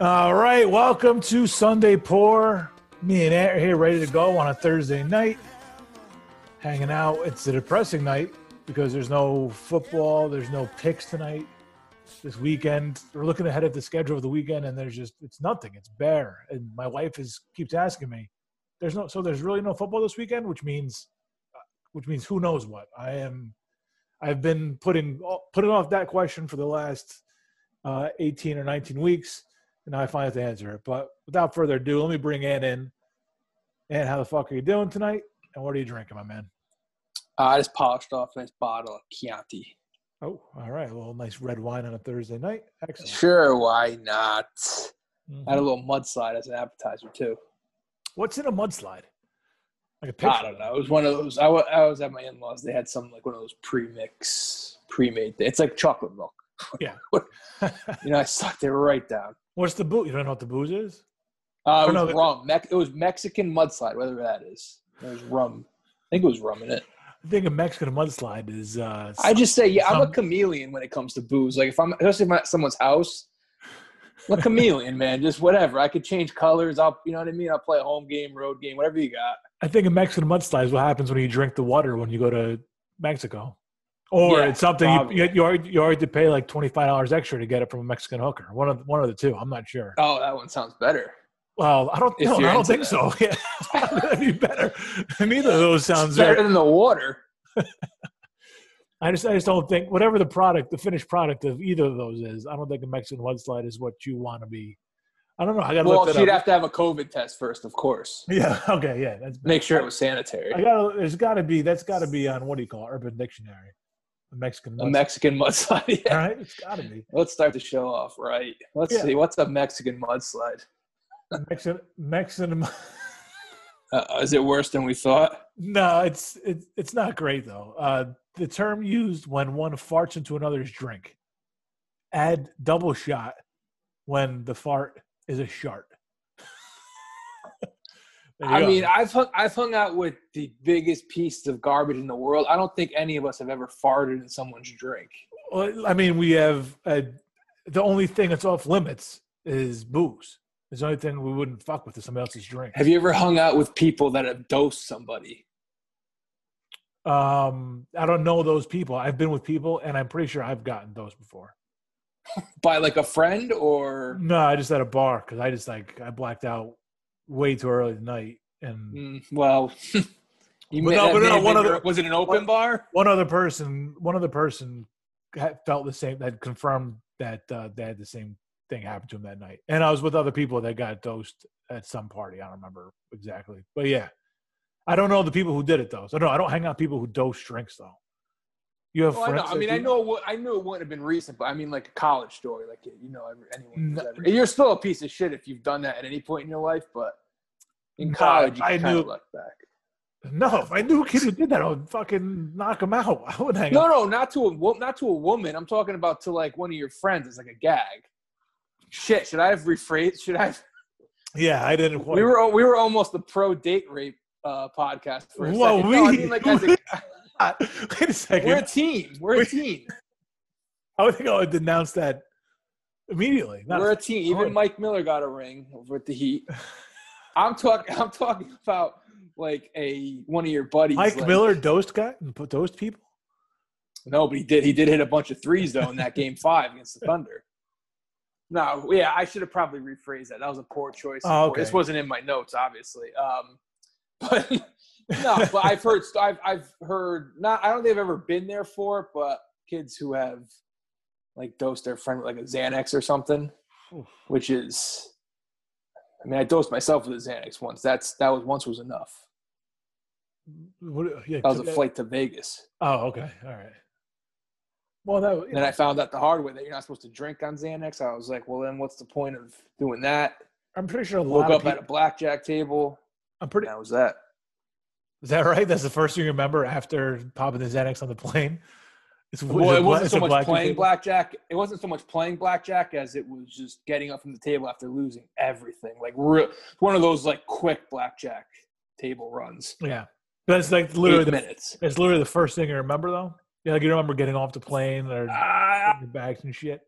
All right, welcome to Sunday Pour. Me and Ant here ready to go on a Thursday night. Hanging out. It's a depressing night because there's no football, there's no picks tonight. This weekend, we're looking ahead at the schedule of the weekend, and there's just it's nothing. It's bare. And my wife is keeps asking me, "There's no so there's really no football this weekend," which means, which means who knows what. I am, I've been putting putting off that question for the last uh, 18 or 19 weeks and I find to answer it. But without further ado, let me bring Ant in. And how the fuck are you doing tonight? And what are you drinking, my man? Uh, I just polished off a nice bottle of Chianti. Oh, all right. A little nice red wine on a Thursday night. Excellent. Sure, why not? Mm-hmm. I had a little mudslide as an appetizer too. What's in a mudslide? Like a picture? I don't know. It was one of those. I, w- I was at my in-laws. They had some like one of those pre-mix, pre-made. It's like chocolate milk. Yeah. you know, I sucked it right down. What's the booze? You don't know what the booze is? Uh, it was no, rum. Me- it was Mexican mudslide, whatever that is. It was rum. I think it was rum in it. I think a Mexican mudslide is. Uh, I just say, yeah, some... I'm a chameleon when it comes to booze. Like if I'm, especially if I'm at someone's house, I'm a chameleon, man. Just whatever. I could change colors. I'll, you know what I mean. I'll play a home game, road game, whatever you got. I think a Mexican mudslide is what happens when you drink the water when you go to Mexico. Or yeah, it's something you, you, already, you already pay like twenty five dollars extra to get it from a Mexican hooker. One of one of the two. I'm not sure. Oh, that one sounds better. Well, I don't. No, I don't think that. so. Yeah, that'd be better. Neither of those sounds better than the water. I just, I just don't think whatever the product, the finished product of either of those is. I don't think a Mexican mudslide is what you want to be. I don't know. I got. To well, she'd up. have to have a COVID test first, of course. Yeah. Okay. Yeah. That's make sure it was sanitary. I got. There's got to be. That's got to be on what do you call it, Urban Dictionary. A Mexican mudslide. A Mexican mudslide. Yeah. All right, it's got to be. Let's start the show off right. Let's yeah. see what's a Mexican mudslide. Mexican Mexican. uh, is it worse than we thought? No, it's it's it's not great though. Uh, the term used when one farts into another's drink. Add double shot when the fart is a shart. I go. mean, I've hung, I've hung out with the biggest pieces of garbage in the world. I don't think any of us have ever farted in someone's drink. Well, I mean, we have a, the only thing that's off limits is booze. It's the only thing we wouldn't fuck with is somebody else's drink. Have you ever hung out with people that have dosed somebody? Um, I don't know those people. I've been with people, and I'm pretty sure I've gotten dosed before. By like a friend, or no? I just at a bar because I just like I blacked out way too early tonight. And mm, well, you but no, but no, one other was it an open one, bar? One other person, one other person felt the same. That confirmed that uh, they had the same thing happen to him that night. And I was with other people that got dosed at some party. I don't remember exactly, but yeah, I don't know the people who did it though. So no, I don't hang out with people who dose drinks though. You have well, friends. I, know. I mean, I know. I knew it wouldn't have been recent, but I mean, like a college story, like you know, anyone. No. You're still a piece of shit if you've done that at any point in your life, but in college, no, I knew. Look back. No, if I knew a kid who did that, I would fucking knock him out. I would hang. No, no, not to a not to a woman. I'm talking about to like one of your friends. It's like a gag. Shit, should I have rephrased? Should I? Have... Yeah, I didn't. We were we were almost the pro date rape uh, podcast for a Whoa, second. We, no, I mean, like, as a, Wait a second. We're a team. We're a team. I would think I would denounce that immediately. Not We're a team. Even Mike Miller got a ring with the Heat. I'm talking. I'm talking about like a one of your buddies. Mike like, Miller dosed guy and put dosed people. No, but he did. He did hit a bunch of threes though in that game five against the Thunder. No, yeah, I should have probably rephrased that. That was a poor choice. Oh, okay. This wasn't in my notes, obviously. Um, but no, but I've heard I've I've heard not I don't think I've ever been there for it, but kids who have like dosed their friend with like a Xanax or something, which is I mean I dosed myself with a Xanax once. That's that was once was enough. What, yeah, that was a flight to Vegas. Oh, okay, all right. Well, that. Yeah. Then I found out the hard way that you're not supposed to drink on Xanax. I was like, well, then what's the point of doing that? I'm pretty sure. A lot Woke up people, at a blackjack table. I'm pretty. That was that. Is that right? That's the first thing you remember after popping the Xanax on the plane. It's, well, it, wasn't so much black playing blackjack. It wasn't so much playing blackjack as it was just getting up from the table after losing everything. Like real, one of those like quick blackjack table runs. Yeah, that's like literally Eight the minutes. It's literally the first thing you remember though. Yeah, like you remember getting off the plane or uh, bags and shit.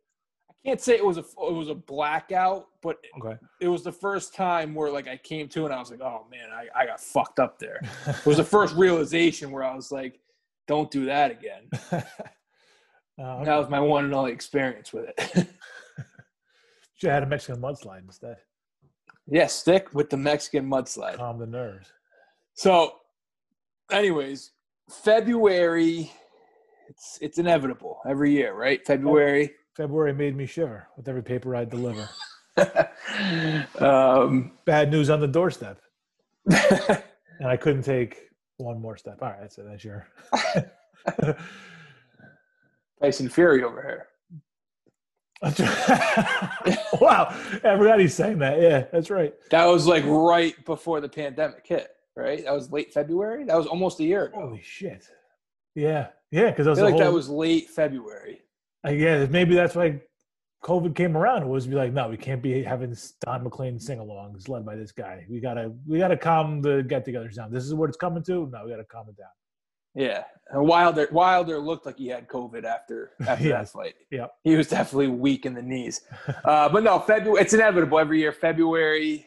I can't say it was a it was a blackout, but Okay. it was the first time where like I came to and I was like, oh man, I, I got fucked up there. It was the first realization where I was like, don't do that again. uh, That was my one and only experience with it. should have had a Mexican mudslide instead. yeah, stick with the Mexican mudslide. Calm the nerves. So, anyways, February, it's it's inevitable every year, right? February. February made me shiver with every paper I deliver. um, Bad news on the doorstep, and I couldn't take one more step. All right, that's it. That's your. Tyson Fury over here. wow, everybody's saying that. Yeah, that's right. That was like right before the pandemic hit, right? That was late February. That was almost a year ago. Holy shit. Yeah, yeah, because I was feel like that was late February. Uh, yeah, maybe that's why COVID came around. It was be like, no, we can't be having Don McLean sing-alongs led by this guy. We gotta, we gotta calm the get-togethers down. This is what it's coming to. No, we gotta calm it down. Yeah, and Wilder Wilder looked like he had COVID after after that fight. Yep. he was definitely weak in the knees. Uh, but no, February. It's inevitable every year. February,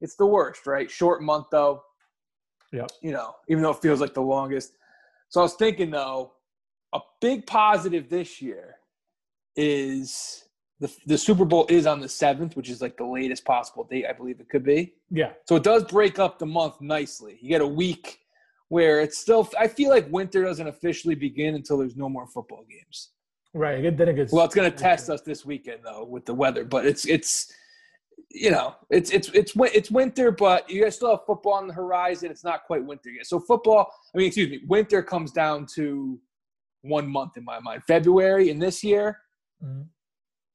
it's the worst, right? Short month though. Yeah, You know, even though it feels like the longest. So I was thinking though, a big positive this year is the the Super Bowl is on the seventh, which is like the latest possible date I believe it could be. Yeah, So it does break up the month nicely. You get a week where it's still. I feel like winter doesn't officially begin until there's no more football games. right. Then it gets Well, it's going to test us this weekend though with the weather, but it's it's you know it's it's it's it's winter, but you guys still have football on the horizon. It's not quite winter yet. So football, I mean, excuse me, winter comes down to one month in my mind. February in this year, Mhm.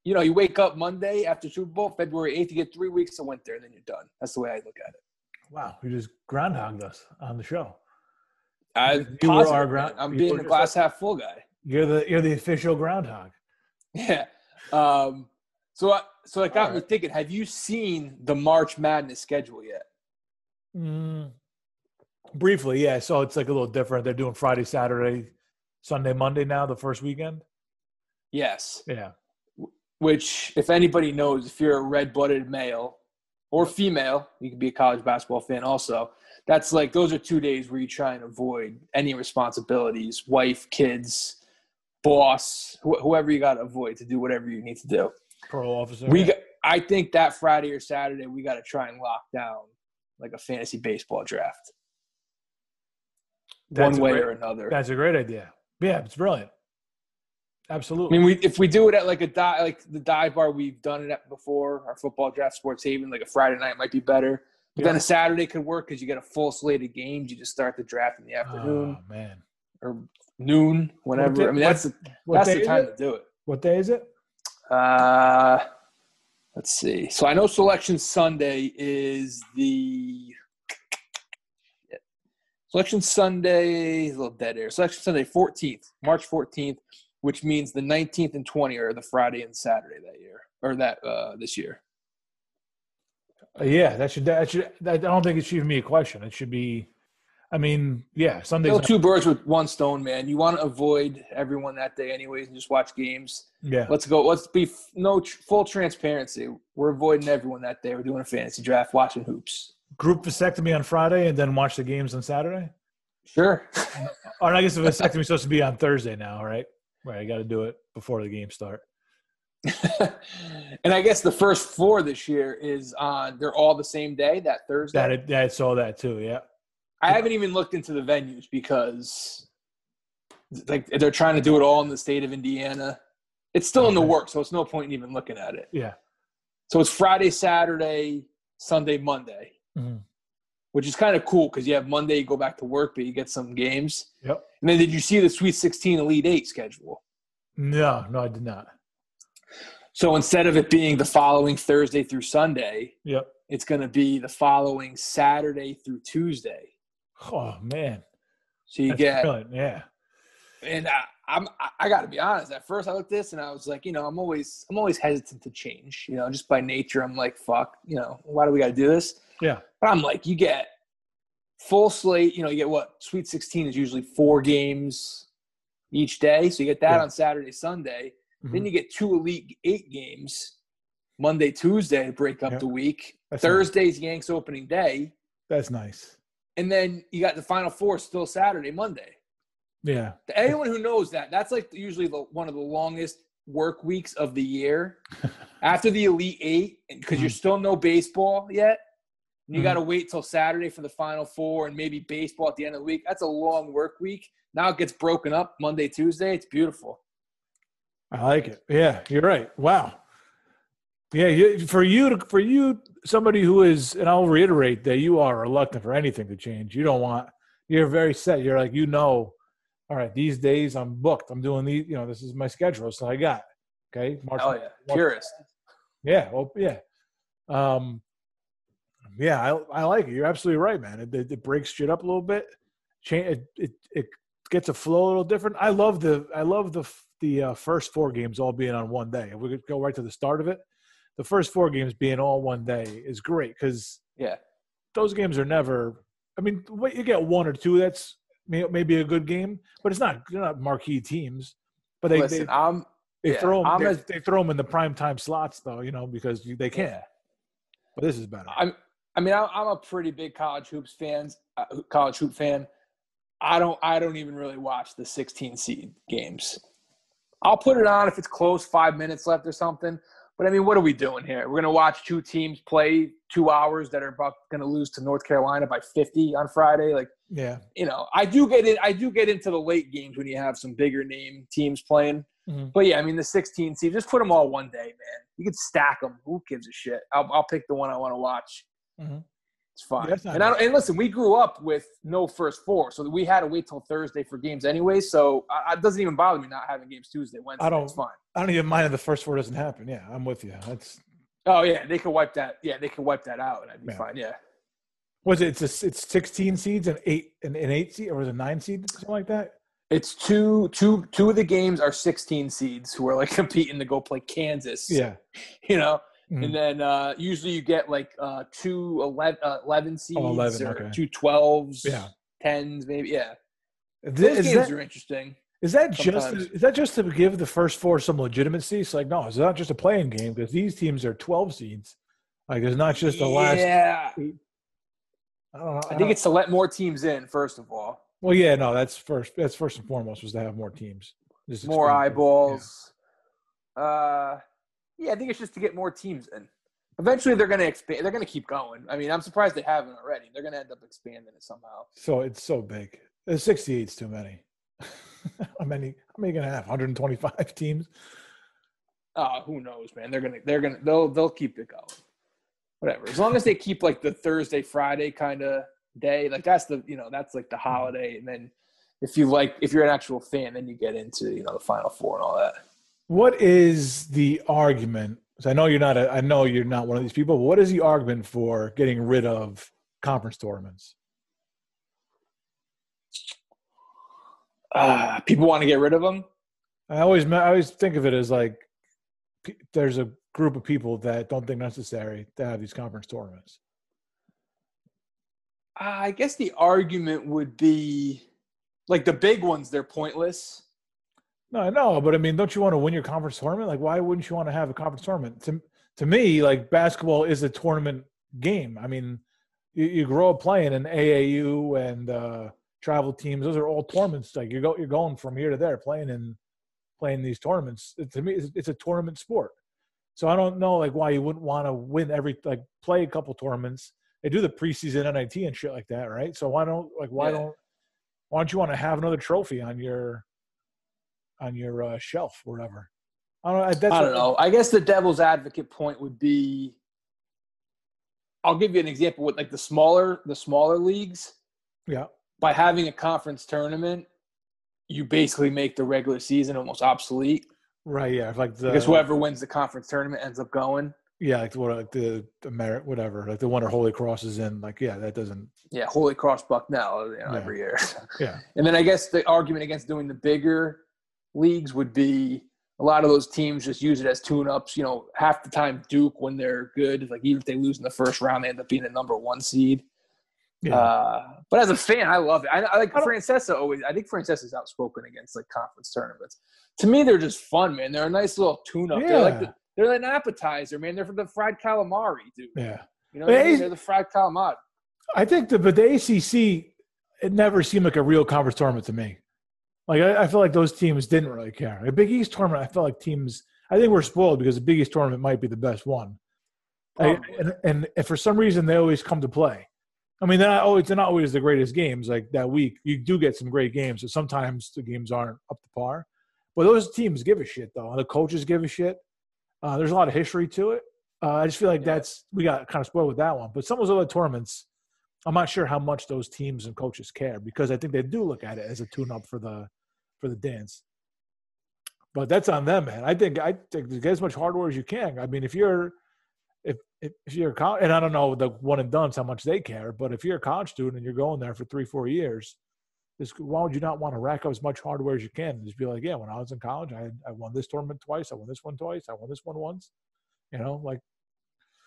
you know, you wake up Monday after Super Bowl, February eighth, you get three weeks of winter, and then you're done. That's the way I look at it. Wow, you just groundhogged us on the show. I, you positive, were our ground, I'm being just glass half full guy. You're the you're the official groundhog. Yeah. Um, so, I, so it got All me right. thinking. Have you seen the March Madness schedule yet? Mm, briefly, yeah. So it's like a little different. They're doing Friday, Saturday, Sunday, Monday now. The first weekend. Yes. Yeah. Which, if anybody knows, if you're a red-blooded male or female, you could be a college basketball fan also. That's like those are two days where you try and avoid any responsibilities, wife, kids, boss, wh- whoever you got to avoid to do whatever you need to do. Parole officer. We, got, I think that Friday or Saturday we got to try and lock down like a fantasy baseball draft, That's one way great- or another. That's a great idea. Yeah, it's brilliant. I mean, we if we do it at like a dive, like the dive bar we've done it at before, our football draft, Sports Haven, like a Friday night might be better. But then a Saturday could work because you get a full slate of games. You just start the draft in the afternoon oh man. or noon, whenever. day- I mean, that's the, that's the time to do it. What day is it? Uh, let's see. So I know Selection Sunday is the Selection Sunday is a little dead air. Selection Sunday, 14th, March 14th, which means the 19th and 20th are the Friday and Saturday that year or that uh, this year. Yeah, that should that should. I don't think it should even be a question. It should be. I mean, yeah, Sundays. Kill two birds with one stone, man. You want to avoid everyone that day, anyways, and just watch games. Yeah, Let's go. Let's be f- no tr- full transparency. We're avoiding everyone that day. We're doing a fantasy draft, watching hoops. group vasectomy on Friday and then watch the games on Saturday. Sure. Or I guess the vasectomy is supposed to be on Thursday now, right? Right, I got to do it before the game start. and I guess the first four this year is on. They're all the same day, that Thursday. That I saw that too. Yeah, I haven't even looked into the venues because, like, they're trying to do it all in the state of Indiana. It's still in the works, so it's no point in even looking at it. yeah. So it's Friday, Saturday, Sunday, Monday, Mhm. Which is kind of cool because you have Monday, you go back to work, but you get some games. Yep. And then did you see the Sweet 16 Elite Eight schedule? No, no, I did not. So instead of it being the following Thursday through Sunday, Yep. it's going to be the following Saturday through Tuesday. Oh man, So you That's get, brilliant. Yeah, and I, I'm, I- got to be honest. At first, I looked at this and I was like, you know, I'm always, I'm always hesitant to change. You know, just by nature, I'm like, fuck, you know, why do we got to do this? yeah, But I'm like, you get full slate. You know, you get what Sweet 16 is usually four games each day, so you get that Yeah. on Saturday, Sunday. Then Mhm. you get two Elite Eight games, Monday, Tuesday to break up Yep. the week. That's nice. Thursday's Yanks opening day, That's nice. and then you got the Final Four still Saturday, Monday. Yeah. To anyone who knows that, that's like usually the, one of the longest work weeks of the year. After the Elite Eight, because you're Mhm. still no baseball yet, and you Mhm. got to wait till Saturday for the Final Four and maybe baseball at the end of the week. That's a long work week. Now it gets broken up Monday, Tuesday. It's beautiful. I like it. Yeah, you're right. Wow. Yeah, you, for you to for you somebody who is, and I'll reiterate that you are reluctant for anything to change. You don't want. You're very set. You're like you know. All right, these days I'm booked. I'm doing these. You know, this is my schedule. So I got. Okay, March. Hell yeah, March- purist. Yeah. Well, yeah. Um, yeah, I, I like it. You're absolutely right, man. It, it, it breaks shit up a little bit. Change it, it. It gets a flow a little different. I love the. I love the the uh, first four games all being on one day. If we could go right to the start of it, the first four games being all one day is great because Yeah, those games are never. I mean, what you get one or two. That's may- maybe a good game, but it's not. They're not marquee teams. But they listen, they, I'm they yeah, throw them. I'm They, as- they throw them in the prime time slots though, you know, because you, they can. yeah. But this is better. I'm. I mean, I'm, I'm a pretty big college hoops fans. Uh, college hoop fan. I don't. I don't even really watch the 16 seed games. I'll put it on if it's close, five minutes left or something. But I mean, what are we doing here? We're gonna watch two teams play two hours that are about gonna lose to North Carolina by 50 on Friday. Like, Yeah. you know, I do get it. I do get into the late games when you have some bigger name teams playing. Mhm. But yeah, I mean, the 16 seed, just put them all one day, man. You can stack them. Who gives a shit? I'll, I'll pick the one I want to watch. Mhm. It's fine. not and, I don't, and listen, we grew up with no first four, so we had to wait till Thursday for games anyway. So I, it doesn't even bother me not having games Tuesday, Wednesday. I don't- It's fine. I don't even mind if the first four doesn't happen. Yeah, I'm with you. That's Oh yeah, they could wipe that. Yeah, they could wipe that out, and I'd be Yeah. fine. Yeah. was it? It's a, it's 16 seeds and eight and an eight seed, or was it nine seed, something like that? It's two, two, two of the games are 16 seeds who are like competing to go play Kansas. Yeah. You know, Mhm. and then uh, usually you get like uh, two 11, uh, 11 seeds 11, or okay. two 12s, Yeah. 10s, maybe. Yeah. Those is games that, are interesting. is that just is that just to give the first four some legitimacy? It's like no, it's not just a playing game because these teams are 12 seeds. Like it's not just the last. Yeah. I know. I think it's to let more teams in, first of all. well, yeah, no, that's first. That's first and foremost was to have more teams, Just More eyeballs. Uh, yeah, I think it's just to get more teams in. Eventually, they're going to expand. They're going to keep going. I mean, I'm surprised they haven't already. They're going to end up expanding it somehow. So it's so big. The 68's too many. how many? How many gonna have? 125 teams. Uh, who knows, man? They're gonna, they're gonna, they'll, they'll keep it going. Whatever. As long as they keep like the Thursday, Friday kind of day, like that's the, you know, that's like the holiday. And then if you like, if you're an actual fan, then you get into, you know, the Final Four and all that. What is the argument? 'cause I know you're not. A, I know you're not one of these people. But what is the argument for getting rid of conference tournaments? Uh, people want to get rid of them. I always, I always think of it as like there's a group of people that don't think necessary to have these conference tournaments. I guess the argument would be like the big ones, they're pointless. No, I know, but I mean, don't you want to win your conference tournament? Like, why wouldn't you want to have a conference tournament? To to me, like basketball is a tournament game. I mean, you, you grow up playing in AAU and uh, travel teams; those are all tournaments. Like you go, you're going from here to there, playing in playing these tournaments. It, to me, it's, it's a tournament sport. So I don't know, like, why you wouldn't want to win every like play a couple tournaments. They do the preseason NIT and shit like that, right? So why don't like why Yeah. don't why don't you want to have another trophy on your on your uh, shelf wherever. I don't know. I don't know. I guess the devil's advocate point would be I'll give you an example with like the smaller the smaller leagues. Yeah. By having a conference tournament, you basically make the regular season almost obsolete Right. Yeah. Like the because whoever wins the conference tournament ends up going. yeah, like what like the the merit whatever, like the one where Holy Cross is in. Like yeah, that doesn't. Yeah, Holy Cross Bucknell you know, Yeah. every year. Yeah. And then I guess the argument against doing the bigger leagues would be a lot of those teams just use it as tune-ups. You know, half the time Duke when they're good, like even if they lose in the first round, they end up being the number one seed. Yeah. Uh, but as a fan, I love it. I, I like I Francesa always. I think Francesa's outspoken against like conference tournaments. To me, they're just fun, man. They're a nice little tune-up. Yeah. They're like the, they're an appetizer, man. They're for the fried calamari, dude. yeah. You know, what I mean? Hey. they're the fried calamari. I think the but the ACC it never seemed like a real conference tournament to me. Like I, I feel like those teams didn't really care. A Big East tournament, I felt like teams. I think we're spoiled because the Big East tournament might be the best one, I- and, and and for some reason they always come to play. I mean, they're not always they're not always the greatest games. Like that week, you do get some great games, but sometimes the games aren't up to par. But those teams give a shit though. and The coaches give a shit. Uh, there's a lot of history to it. Uh, I just feel like Yeah. that's we got kind of spoiled with that one. But some of those other tournaments, I'm not sure how much those teams and coaches care because I think they do look at it as a tune-up for the for the dance. But that's on them, man. I think I think get as much hardware as you can. I mean, if you're if if, if you're a college, and I don't know the one and done's how much they care, but if you're a college student and you're going there for three four years, just, why would you not want to rack up as much hardware as you can just be like, yeah, when I was in college, I had, I won this tournament twice, I won this one twice, I won this one once. You know, like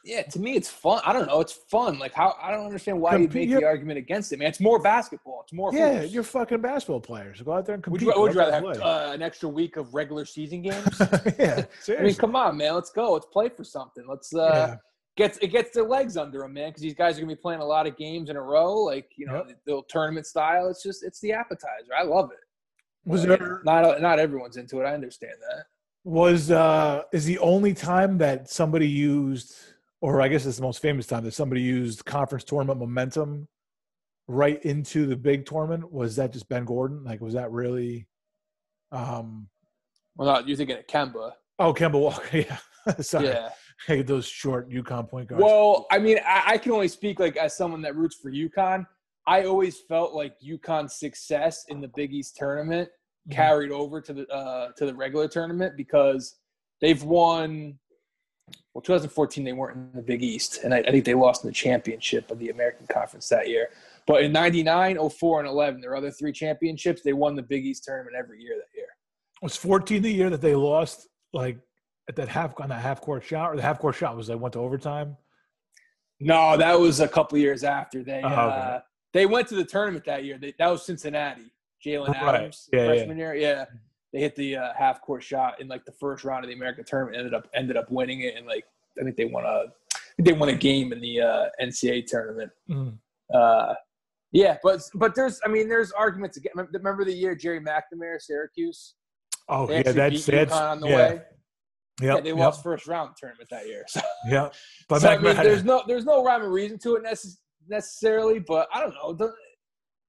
Yeah, to me, it's fun. I don't know. It's fun. Like how I don't understand why you Compete- make you're- the argument against it, man. It's more basketball. It's more. yeah, hoops. you're fucking basketball players. Go out there and Would compete. you, would you rather have uh, an extra week of regular season games? yeah, I mean, come on, man. Let's go. Let's play for something. Let's uh, Yeah. gets it gets their legs under them, man. Because these guys are gonna be playing a lot of games in a row, like you know, Yep. the little tournament style. It's just it's the appetizer. I love it. Was there not not everyone's into it? I understand that. was uh is the only time that somebody used or I guess it's the most famous time that somebody used conference tournament momentum right into the big tournament was that just Ben Gordon like was that really um Well, not you're thinking of Kemba. oh Kemba Walker yeah sorry Yeah. hey those short UConn point guards Well, I mean, I, I can only speak like as someone that roots for UConn. I always felt like UConn's success in the Big East tournament Mhm. carried over to the uh, to the regular tournament because they've won. Well, 2014 they weren't in the Big East, and I, I think they lost in the championship of the American Conference that year. But in '99, 04, and 11, their other three championships, they won the Big East tournament every year that year. was 14 the year that they lost like at that half on that half court shot or the half court shot was they went to overtime No, that was a couple years after they okay. uh, they went to the tournament that year. They, that was Cincinnati. Jalen. Adams, Yeah, yeah. freshman year. Yeah, they hit the uh, half court shot in like the first round of the American tournament. Ended up ended up winning it, and like I think they won a they won a game in the uh, NCAA tournament. Mhm. Uh, yeah, but but there's I mean there's arguments again. Remember the year Gerry McNamara, Syracuse? oh They yeah that's that's on the yeah way. yeah Yeah, they lost first round tournament that year. So yeah but so, I mean, there's no there's no rhyme or reason to it necess- necessarily, but I don't know.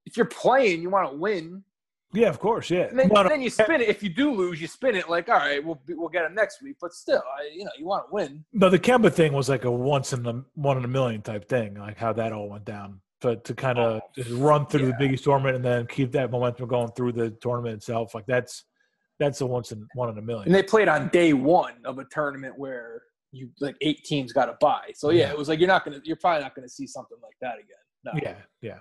If you're playing, you want to win. Yeah of course yeah And then, No, no, then you uh, spin it. If you do lose, you spin it like, all right, we'll be- we'll get them next week. But still, I, you know, you want to win. No, the Kemba thing was like a once in a one in a million type thing, like how that all went down. But to kind of Oh, just run through the yeah. biggest tournament and then keep that momentum going through the tournament itself, like that's that's a once in one in a million. And they played on day one of a tournament where you like eight teams got to buy. So yeah, Yeah. it was like you're not gonna, you're probably not gonna see something like that again. No. Yeah, yeah.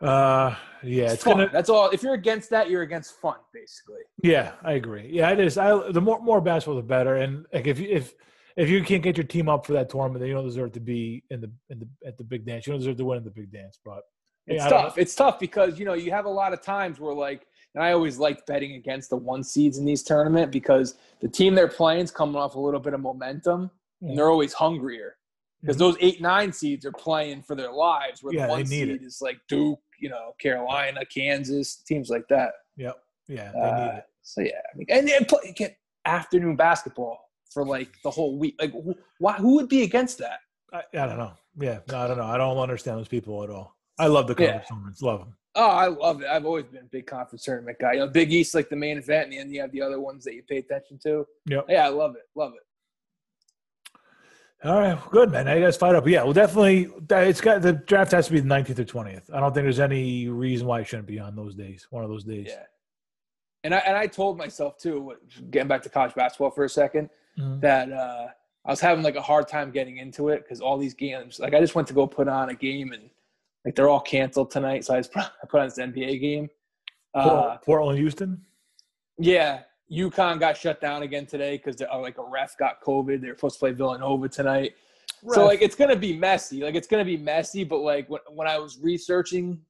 Uh, yeah, It's fun. gonna. That's all. If you're against that, you're against fun, basically. Yeah, I agree. Yeah, it is. I the more more basketball, the better. And like if you if if you can't get your team up for that tournament, then you don't deserve to be in the in the at the big dance. You don't deserve to win in the big dance. But It's yeah, tough. It's tough because you know you have a lot of times where like, and I always liked betting against the one seeds in these tournament because the team they're playing is coming off a little bit of momentum, Yeah. and they're always hungrier because Mhm. those eight nine seeds are playing for their lives. Where Yeah, the one seed it. is like Duke, you know, Carolina, Kansas, teams like that. Yep. Yeah, they Uh, need it. So yeah, I mean, and then play, get afternoon basketball for like the whole week. Like, who, why? Who would be against that? I, I don't know. Yeah, no, I don't know. I don't understand those people at all. I love the Yeah. conference tournaments. Love them. Oh, I love it. I've always been a big conference tournament guy. You know, Big East like the main event, and then you have the other ones that you pay attention to. Yep. Yeah, I love it. Love it. All right, good man. Now you guys fight up. Yeah, well, definitely. It's got the draft has to be the nineteenth or twentieth. I don't think there's any reason why it shouldn't be on those days. One of those days. Yeah. And I and I told myself too, getting back to college basketball for a second, Mhm. that uh, I was having like a hard time getting into it because all these games, like I just went to go put on a game and like they're all canceled tonight, so I just put, I put on this NBA game. Uh, Portland, Houston. Yeah, UConn got shut down again today because uh, like a ref got COVID. They're supposed to play Villanova tonight. So like it's gonna be messy. Like it's gonna be messy. But like when when I was researching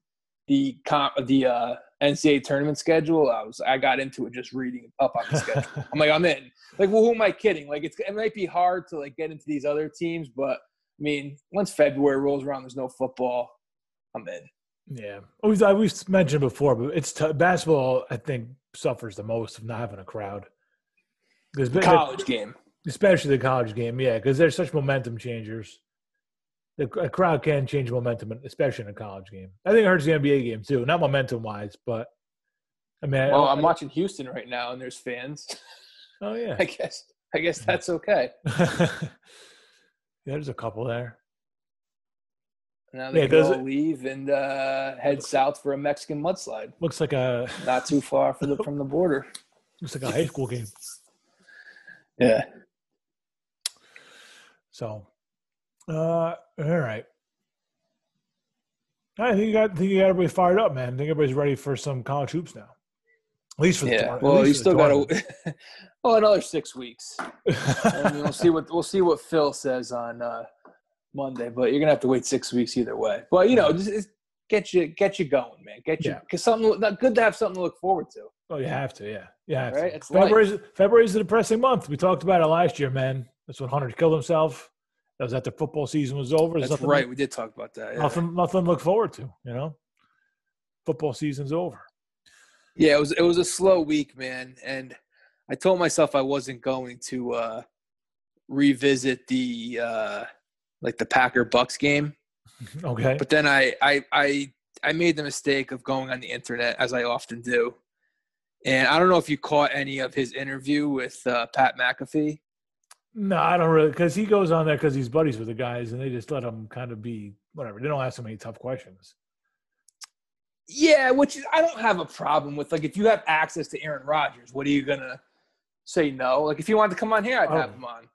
the comp the uh, NCAA tournament schedule, I was I got into it just reading up on the schedule. I'm like I'm in. Like well, who am I kidding? Like it's it might be hard to like get into these other teams, but I mean once February rolls around, there's no football. I'm in. Yeah, always I we've mentioned before, but it's t- basketball. I think suffers the most of not having a crowd. Been, college game, especially the college game. Yeah, because they're such momentum changers. The a crowd can change momentum, especially in a college game. I think it hurts the NBA game too, not momentum wise, but I mean. Well, I, I'm watching Houston right now, and there's fans. Oh yeah. I guess I guess that's okay. yeah, there's a couple there. Now they yeah, can all leave and uh, head south for a Mexican mudslide. Looks like a not too far from the from the border. Looks like a high school game. Yeah. So, uh, all right. I think you got I think you got everybody fired up, man. I think everybody's ready for some college hoops now. At least for the yeah. Well, you still got to. well, another six weeks. and we'll see what we'll see what Phil says on uh, Monday, but you're gonna have to wait six weeks either way. But you know, just, get you get you going, man. Get you because yeah. something good to have something to look forward to. Oh, you have to, yeah, yeah. Right? February's February's a depressing month. We talked about it last year, man. That's when Hunter killed himself. That was after football season was over. There's That's right. we did talk about that. Yeah. Nothing, nothing to look forward to. You know, football season's over. Yeah, it was it was a slow week, man, and I told myself I wasn't going to uh, revisit the uh, like the Packer Bucks game. Okay. But then I, I I I made the mistake of going on the internet as I often do. And I don't know if you caught any of his interview with uh, Pat McAfee. No, I don't really, because he goes on there because he's buddies with the guys, and they just let him kind of be whatever. They don't ask him any tough questions. Yeah, which I don't have a problem with. Like, if you have access to Aaron Rodgers, what are you gonna say no? Like, if you wanted to come on here, I'd oh. have him on.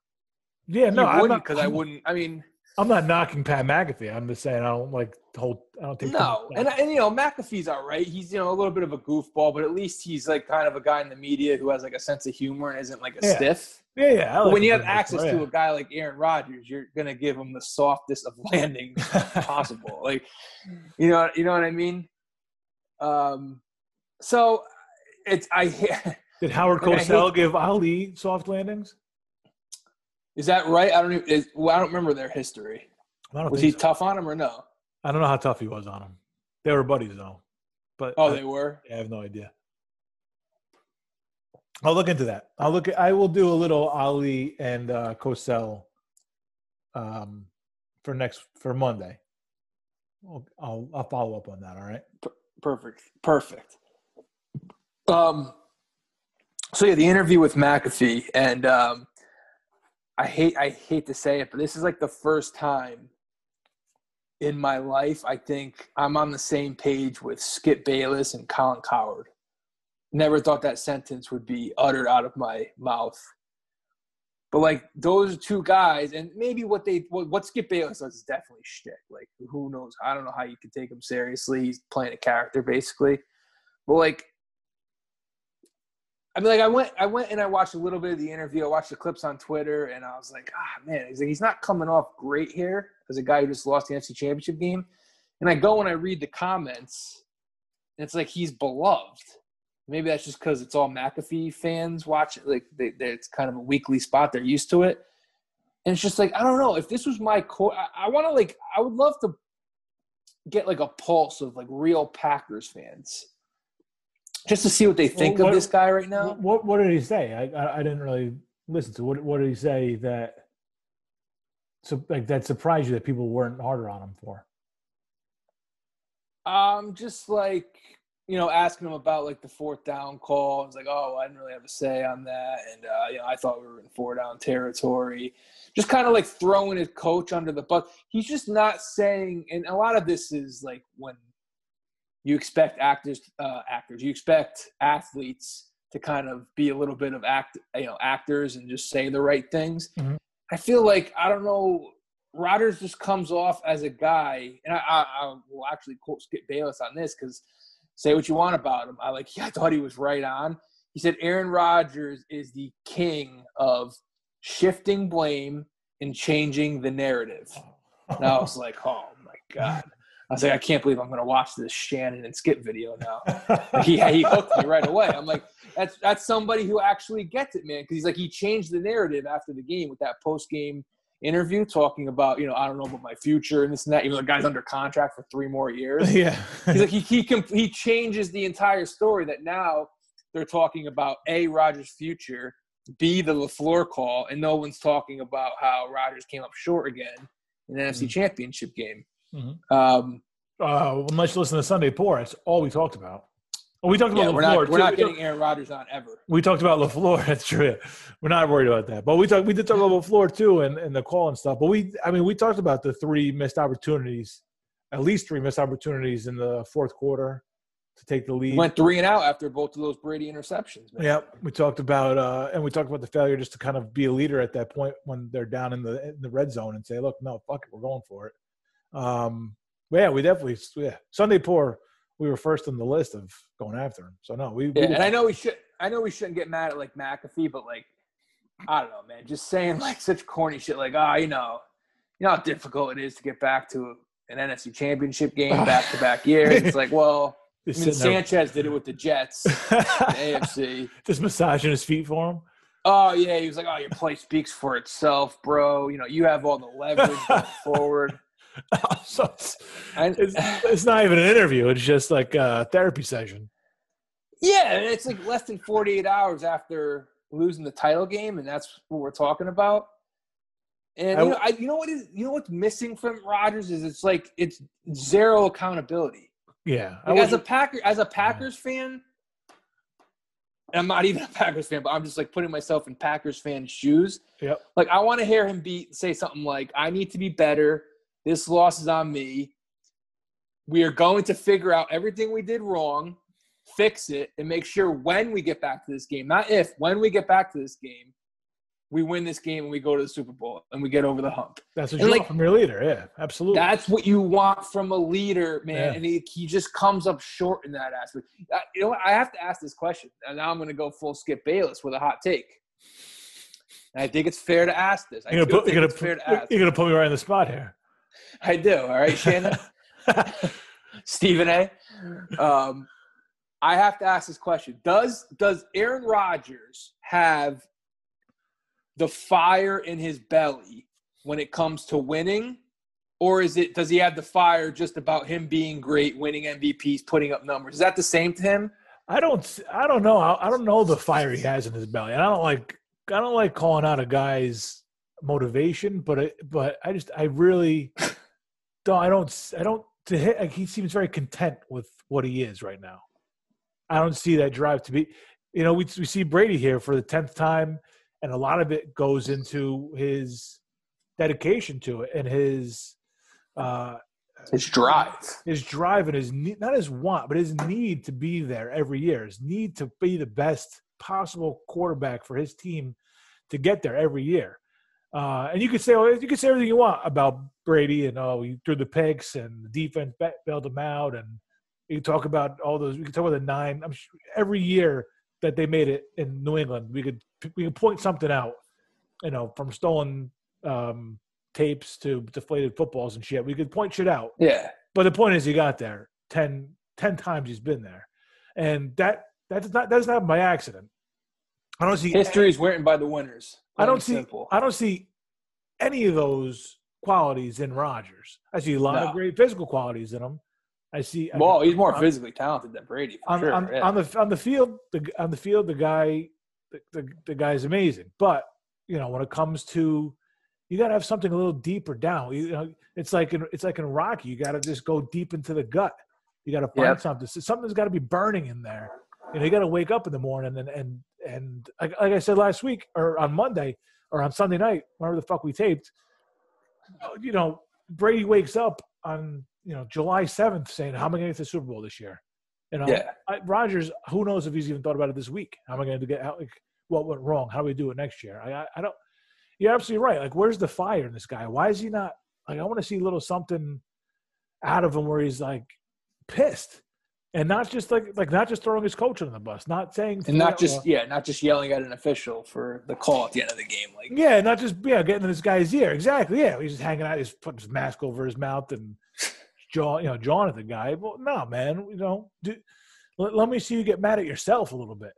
Yeah, no, I wouldn't because I wouldn't. I mean, I'm not knocking Pat McAfee. I'm just saying I don't like hold. I don't think. No, and and you know McAfee's all right. He's you know a little bit of a goofball, but at least he's like kind of a guy in the media who has like a sense of humor and isn't like a yeah. stiff. Yeah, yeah. Like when you have access to a guy like Aaron Rodgers, you're gonna give him the softest of landing possible. Like, you know, you know what I mean. Um, so it's I. Did Howard Cosell give Ali soft landings? Is that right? I don't even. Is, well, I don't remember their history. was he so. tough on him or no? I don't know how tough he was on him. They were buddies though. But oh, I, they were. I have no idea. I'll look into that. I'll look. At, I will do a little Ali and uh, Cosell um, for next for Monday. I'll, I'll, I'll follow up on that. All right. P- perfect. Perfect. Um. So yeah, the interview with McAfee, and um, I hate I hate to say it, but this is like the first time in my life I think I'm on the same page with Skip Bayless and Colin Cowherd. Never thought that sentence would be uttered out of my mouth. But like those two guys, and maybe what they what, what Skip Bayless does is definitely shtick. Like who knows? I don't know how you could take him seriously. He's playing a character basically. But like I mean, like I went, I went and I watched a little bit of the interview. I watched the clips on Twitter, and I was like, ah, man, he's like, he's not coming off great here as a guy who just lost the NFC Championship game. And I go and I read the comments, and it's like he's beloved. Maybe that's just because it's all McAfee fans watching. Like they, it's kind of a weekly spot; they're used to it. And it's just like I don't know if this was my core. I, I want to like I would love to get like a pulse of like real Packers fans just to see what they think well, what, of this guy right now. What What did he say? I, I, I didn't really listen to. What What did he say that? So like that surprised you that people weren't harder on him for? Um, just like you know, asking him about like the fourth down call. It's like, oh, I didn't really have a say on that, and uh, you know, I thought we were in four down territory. Just kind of like throwing his coach under the bus. He's just not saying, and a lot of this is like when you expect actors uh, actors you expect athletes to kind of be a little bit of act you know actors and just say the right things mm-hmm. i feel like i don't know Rodgers just comes off as a guy and i, I, I will actually quote skip bayless on this because say what you want about him i like yeah, i thought he was right on he said aaron Rodgers is the king of shifting blame and changing the narrative. And I was like, oh my god. I was like, I can't believe I'm going to watch this Shannon and Skip video now. he, he hooked me right away. I'm like, that's that's somebody who actually gets it, man. Because he's like, he changed the narrative after the game with that post game interview, talking about, you know, I don't know about my future and this and that. Even though the guy's under contract for three more years. Yeah. he's like, he he he changes the entire story that now they're talking about a Rodgers' future, b the LaFleur call, and no one's talking about how Rodgers came up short again in the NFC Mhm. Championship game. Mhm. Um, Uh, unless you listen to Sunday Poor, that's all we talked about. Oh, we talked yeah, about we're LaFleur. not we're not getting Aaron Rodgers on ever. We talked about LaFleur. That's true. We're not worried about that. But we talked we did talk about LaFleur too and, and the call and stuff. But we I mean we talked about the three missed opportunities, at least three missed opportunities in the fourth quarter to take the lead. Went three and out after both of those Brady interceptions. Man. Yep. We talked about uh and we talked about the failure just to kind of be a leader at that point when they're down in the in the red zone and say, look, no, fuck it, we're going for it. Um yeah, we definitely yeah. Sunday poor, we were first on the list of going after him. So no, we, we Yeah, did- and I know we should. I know we shouldn't get mad at like McAfee, but like, I don't know, man. Just saying like such corny shit, like, ah, you know, you know how difficult it is to get back to an NFC Championship game back to back years. It's like, well, I mean, Sanchez did it with the Jets, the AFC. just massaging his feet for him. Oh yeah, he was like, oh, your play speaks for itself, bro. You know, you have all the leverage going forward. so it's, And it's, it's not even an interview. It's just like a therapy session. Yeah, it's like less than 48 hours after losing the title game, and that's what we're talking about. And I you know, I, you know what is you know what's missing from Rodgers is it's like it's zero accountability. Yeah. Like, as a Packer, as a Packers fan, I'm not even a Packers fan, but I'm just like putting myself in Packers fan shoes. Yep. Like I want to hear him be say something like, "I need to be better. This loss is on me. We are going to figure out everything we did wrong, fix it, and make sure when we get back to this game, not if, when we get back to this game, we win this game and we go to the Super Bowl and we get over the hump. that's what and you like- want from your leader. Yeah, absolutely. That's what you want from a leader, man. Yeah. And he, he just comes up short in that aspect. Uh, you know what? I have to ask this question, and now I'm going to go full Skip Bayless with a hot take. And I think it's fair to ask this. I you're gonna, put, think you're, gonna it's fair put, to ask. you're gonna put me right on the spot here. I do. All right, Shannon. Stephen A. Um, I have to ask this question: Does does Aaron Rodgers have the fire in his belly when it comes to winning, or is it does he have the fire just about him being great, winning MVPs, putting up numbers? Is that the same to him? I don't. I don't know. I, I don't know the fire he has in his belly. And I don't like. I don't like calling out a guy's motivation, but I, but I just I really don't. I don't. I don't. To hit, like he seems very content with what he is right now. I don't see that drive to be. You know, we we see Brady here for the tenth time, and a lot of it goes into his dedication to it and his uh His drive. his drive and his need, not his want, but his need to be there every year, his need to be the best possible quarterback for his team to get there every year. Uh, and you could say, you could say everything you want about Brady and oh, he threw the picks and the defense ba- bailed him out, and you can talk about all those. We could talk about the nine. I'm sure every year that they made it in New England, we could we could point something out. You know, from stolen um, tapes to deflated footballs and shit. We could point shit out. Yeah. But the point is, he got there 10, 10 times. He's been there, and that that's not that's not by accident. I don't see History is written by the winners. I don't see simple. I don't see any of those qualities in Rodgers. I see a lot No. of great physical qualities in him. I see. I- Well, he's more physically talented than Brady for on, sure. on, yeah. on the on the field. The on the field, the guy, the, the the guy's amazing. But you know, when it comes to, you got to have something a little deeper down. You know, it's like in, it's like in Rocky. You got to just go deep into the gut. You got to find Yep. something. So something's got to be burning in there. You know, you got to wake up in the morning and and and like, like I said last week or on Monday or on Sunday night, whenever the fuck we taped. You know, Brady wakes up on you know July seventh saying, "How am I going to get to the Super Bowl this year?" You know, yeah. I, Rodgers, who knows if he's even thought about it this week? How am I going to get? How, like, what went wrong? How do we do it next year? I, I, I don't. You're absolutely right. Like, where's the fire in this guy? Why is he not? Like, I want to see a little something out of him where he's like pissed. And not just like like not just throwing his coach on the bus, not saying and not just yeah, not just yelling at an official for the call at the end of the game. Like yeah, not just yeah, getting in this guy's ear. Exactly. Yeah, he's just hanging out. He's putting his mask over his mouth and jaw, you know, jawing at the guy. Well, no, man. You know, do, let, let me see you get mad at yourself a little bit.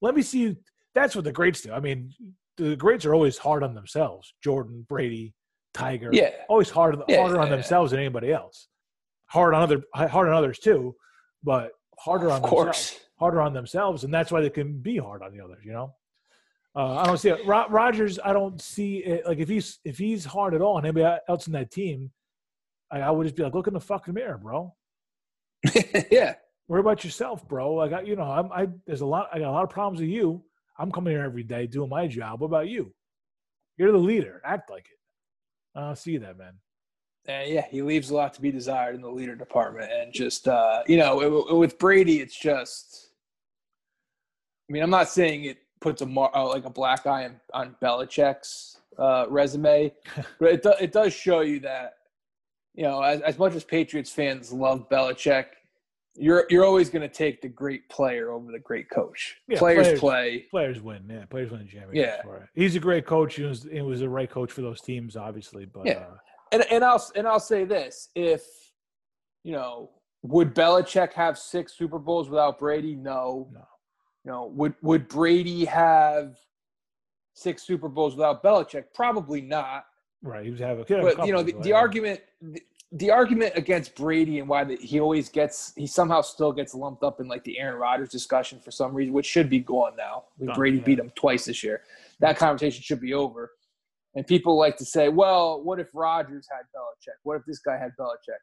Let me see you. That's what the greats do. I mean, the greats are always hard on themselves. Jordan, Brady, Tiger. Yeah. Always hard, Yeah, harder on yeah. themselves than anybody else. Hard on other, hard on others too, but harder on of themselves. course. Harder on themselves, and that's why they can be hard on the others. You know. Uh, I don't see it. Ro- Rodgers. I don't see it. Like if he's if he's hard at all, and anybody else in that team, I, I would just be like, look in the fucking mirror, bro. yeah. Worry about yourself, bro. Like I, you know, I'm, I there's a lot. I got a lot of problems with you. I'm coming here every day doing my job. What about you? You're the leader. Act like it. I don't see that, man. And yeah, he leaves a lot to be desired in the leader department. And just, uh, you know, with Brady, it's just, I mean, I'm not saying it puts a mar- uh, like a black eye on, on Belichick's uh, resume, but it, do- it does show you that, you know, as, as much as Patriots fans love Belichick, you're you're always going to take the great player over the great coach. Yeah, players, players- play. Players win. Yeah, players win the championship. Yeah. He's a great coach. He was, he was the right coach for those teams, obviously. But Yeah. uh, And and I'll and I'll say this: if you know, would Belichick have six Super Bowls without Brady? No. No. You know, would would Brady have six Super Bowls without Belichick? Probably not. right, he was having. he had a But you know, the, the argument. The, the argument against Brady and why the, he always gets he somehow still gets lumped up in like the Aaron Rodgers discussion for some reason, which should be gone now. Brady yeah. beat him twice this year. That conversation should be over. And people like to say, well, what if Rodgers had Belichick? What if this guy had Belichick?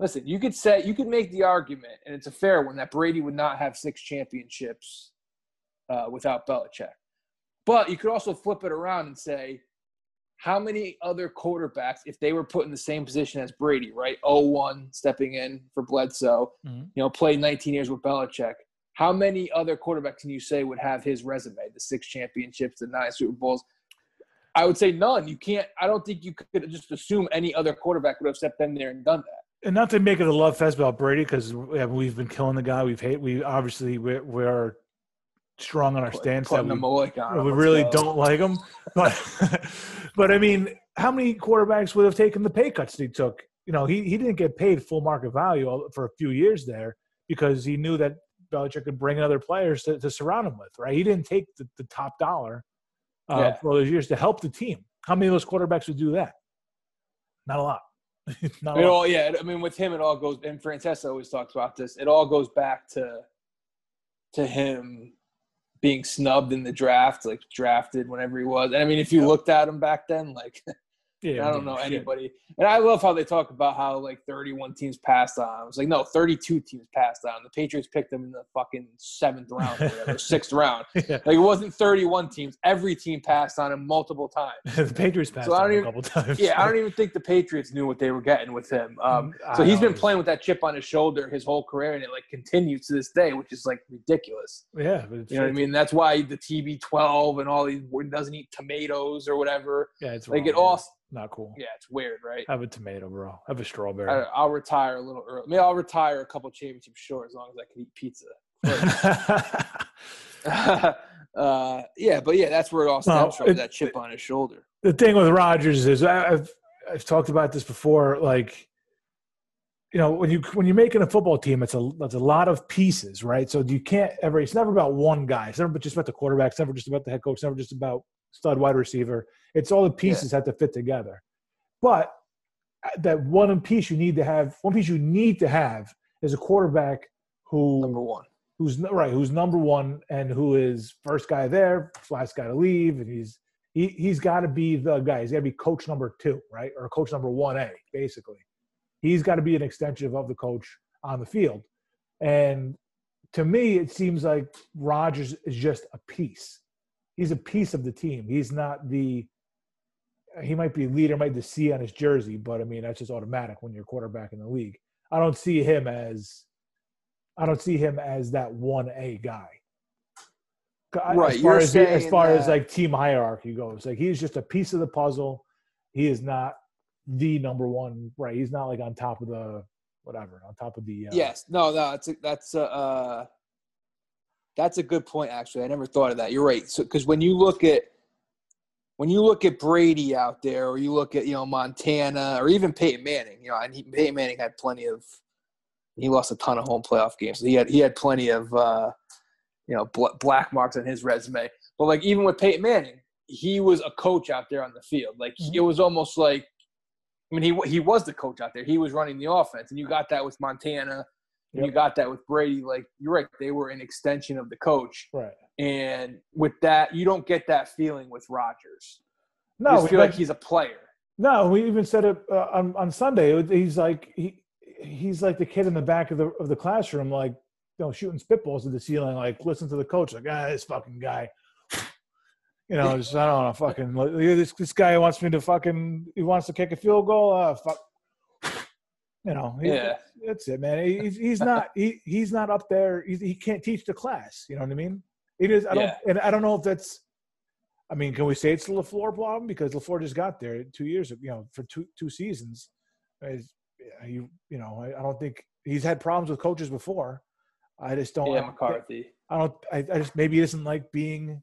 Listen, you could say you could make the argument, and it's a fair one, that Brady would not have six championships uh, without Belichick. But you could also flip it around and say, how many other quarterbacks, if they were put in the same position as Brady, right? 0-1 stepping in for Bledsoe, Mhm. you know, played 19 years with Belichick. How many other quarterbacks can you say would have his resume? The six championships, the nine Super Bowls. I would say none. You can't. I don't think you could just assume any other quarterback would have stepped in there and done that. and not to make it a love fest about Brady because we've been killing the guy. We've hate. We obviously we're, we're strong on our stance that we, we really go. don't like him. But but I mean, how many quarterbacks would have taken the pay cuts he took? You know, he he didn't get paid full market value for a few years there because he knew that Belichick could bring in other players to, to surround him with. Right? He didn't take the, the top dollar uh, Yeah. for all those years to help the team. How many of those quarterbacks would do that? Not a lot. Not a It lot. all, yeah. I mean, with him, it all goes. And Francesa always talks about this. It all goes back to to him being snubbed in the draft, like drafted whenever he was. And I mean, if you Yeah. looked at him back then, like Yeah, I don't know shit. anybody. And I love how they talk about how like 31 teams passed on. him. It's like no, 32 teams passed on. The Patriots picked him in the fucking seventh round or whatever, sixth round. Yeah. Like it wasn't 31 teams. Every team passed on him multiple times. the Patriots passed So on him even- a couple times. Yeah, I don't even think the Patriots knew what they were getting with him. Um, I so he's been playing with that chip on his shoulder his whole career, and it like continues to this day, which is like ridiculous. Yeah, but it's, You know what I mean? That's why the TB12 and all these doesn't eat tomatoes or whatever. Yeah, it's Like wrong, it all. Not cool. Yeah, it's weird, right? Have a tomato, bro. Have a strawberry. I, I'll retire a little early. Maybe I'll retire a couple championships short as long as I can eat pizza. uh, yeah, but yeah, that's where it all stems from. it- that chip on his shoulder. the thing with Rodgers is I- I've I've talked about this before. Like, you know, when you when you're making a football team, it's a it's a lot of pieces, right? So you can't ever. It's never about one guy. It's never just about the quarterback. It's never just about the head coach. It's never just about stud wide receiver. It's all the pieces have to fit together. But uh, that one piece you need to have, one piece you need to have is a quarterback who Number one. who's right, who's number one, and who is first guy there, last guy to leave, and he's he he's got to be the guy. He's got to be coach number two, right, or coach number one A, basically. He's got to be an extension of the coach on the field, and to me, it seems like Rodgers is just a piece. He's a piece of the team. He's not the. He might be leader, might be the C on his jersey, but I mean that's just automatic when you're quarterback in the league. I don't see him as I don't see him as that one A guy. Right, As far as as far as like team hierarchy goes, like he's just a piece of the puzzle. He is not the number one. Right, he's not like on top of the whatever on top of the. Uh, yes, no, no, that's a, that's a, uh, that's a good point. Actually, I never thought of that. You're right. So because when you look at when you look at Brady out there, or you look at you know Montana, or even Peyton Manning, you know, and he, Peyton Manning had plenty of. He lost a ton of home playoff games. So he had he had plenty of uh, you know bl- black marks on his resume. But like even with Peyton Manning, he was a coach out there on the field. Like mm-hmm. it was almost like, I mean, he he was the coach out there. He was running the offense, and you got that with Montana. Yep. You got that with Brady. Like you're right, they were an extension of the coach. Right. And with that, you don't get that feeling with Rodgers. No, you feel like he's a player. No, we even said it uh, on on Sunday. He's like he he's like the kid in the back of the of the classroom, like you know, shooting spitballs at the ceiling. Like listen to the coach, like ah, this fucking guy. You know, just, I don't know, fucking this this guy wants me to fucking he wants to kick a field goal. Uh, fuck. You know, he, yeah, that's it, man. He's he's not he he's not up there. He, he can't teach the class. You know what I mean? It is. I don't yeah. and I don't know if that's. I mean, can we say it's the LaFleur problem because LaFleur just got there two years, you know, for two two seasons. He, you know, I, I don't think he's had problems with coaches before. I just don't. Yeah, McCarthy. I don't. I, I just maybe he doesn't like being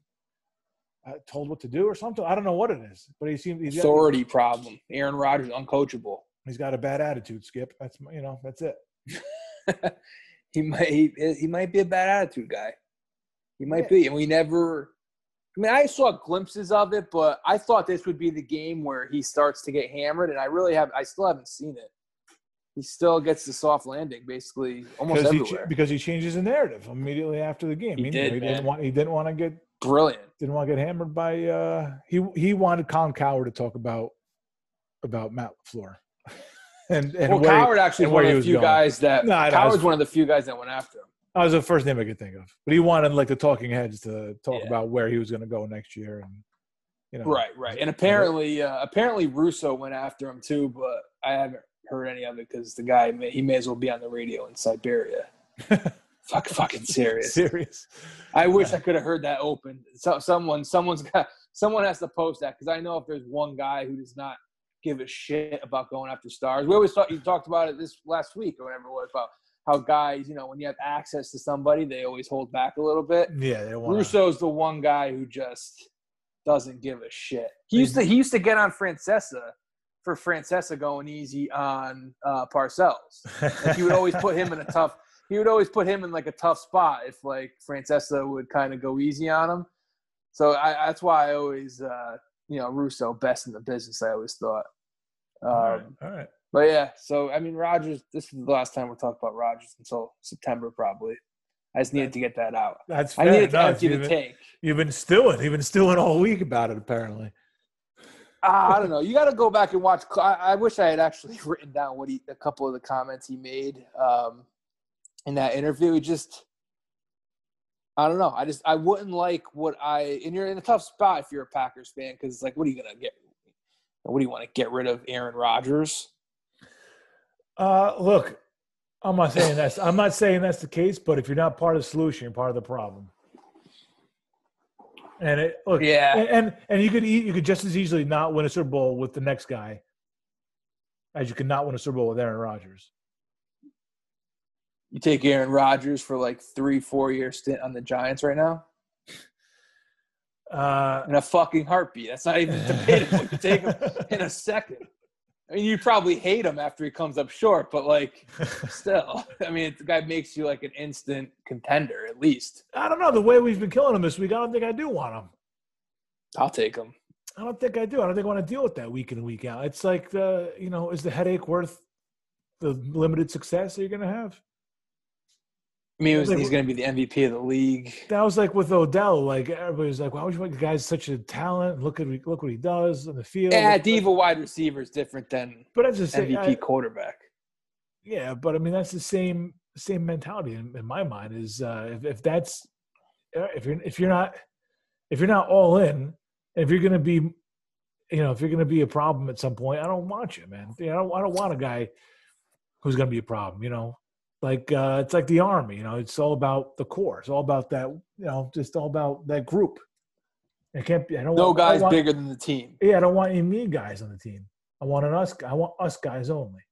uh, told what to do or something. I don't know what it is, but he seems he's authority got, problem. Aaron Rodgers uncoachable. He's got a bad attitude. Skip. That's you know that's it. he might he, he, might be a bad attitude guy. He might yeah. be, and we never. I mean, I saw glimpses of it, but I thought this would be the game where he starts to get hammered, and I really have. I still haven't seen it. He still gets the soft landing, basically almost everywhere. He, because he changes the narrative immediately after the game. He, he did. He didn't want. He didn't want to get brilliant. Didn't want to get hammered by. uh He he wanted Colin Cowherd to talk about about Matt LaFleur. And, and well, Cowherd actually one of the few going. guys that no, Cowherd's was, one of the few guys that went after him. That was the first name I could think of. But he wanted like the talking heads to talk yeah. about where he was going to go next year, and you know. Right, right. And apparently, uh, apparently Russo went after him too, but I haven't heard any of it because the guy may, he may as well be on the radio in Siberia. Fuck, fucking serious. serious. I wish I could have heard that open. So, someone, someone's got, someone has to post that because I know if there's one guy who does not give a shit about going after stars. We always thought you talked about it this last week or whatever it was about how guys, you know, when you have access to somebody, they always hold back a little bit. Yeah, they wanna... Russo's the one guy who just doesn't give a shit. He used to he used to get on Francesa for Francesa going easy on uh, Parcells. Like he would always put him in a tough. He would always put him in like a tough spot if like Francesa would kind of go easy on him. So I, that's why I always, uh, you know, Russo best in the business. I always thought. Um, all, right, um, all right. But yeah, so I mean, Rodgers. This is the last time we'll talk about Rodgers until September, probably. I just needed to get that out. That's fair I needed enough. to empty you've the been, tank. You've been stewing. You've been stewing all week about it, apparently. Uh, I don't know. You got to go back and watch. I, I, wish I had actually written down what he, a couple of the comments he made um, in that interview. He just, I don't know. I just, I wouldn't like what I, and you're in a tough spot if you're a Packers fan because it's like, what are you going to get? What do you want to get rid of Aaron Rodgers? Uh, look, I'm not saying that's, I'm not saying that's the case, but if you're not part of the solution, you're part of the problem. And it look, yeah, and, and and, you could eat, you could just as easily not win a Super Bowl with the next guy, as you could not win a Super Bowl with Aaron Rodgers. You take Aaron Rodgers for like three, four year stint on the Giants right now. Uh, in a fucking heartbeat. That's not even debatable. you take him in a second. I mean, you probably hate him after he comes up short, but like, still, I mean, the guy makes you like an instant contender at least. I don't know the way we've been killing him this week. I don't think I do want him. I'll take him. I don't think I do. I don't think I want to deal with that week in and week out. It's like the, you know, is the headache worth the limited success that you're going to have? I mean, was, like, he's going to be the MVP of the league. That was like with Odell. Like everybody's like, "Why would you want the guy's such a talent? Look at look what he does on the field." Yeah, diva wide receiver is different than but that's the MVP I, quarterback. Yeah, but I mean that's the same same mentality in, in my mind. Is uh, if, if that's uh, if you're if you're not if you're not all in, if you're going to be, you know, if you're going to be a problem at some point, I don't want you, man. I don't I don't want a guy who's going to be a problem. You know, like uh, it's like the army you know it's all about the core it's all about that you know just all about that group it can't be i don't no want, guys want, bigger than the team yeah i don't want any me guys on the team i want an us i want us guys only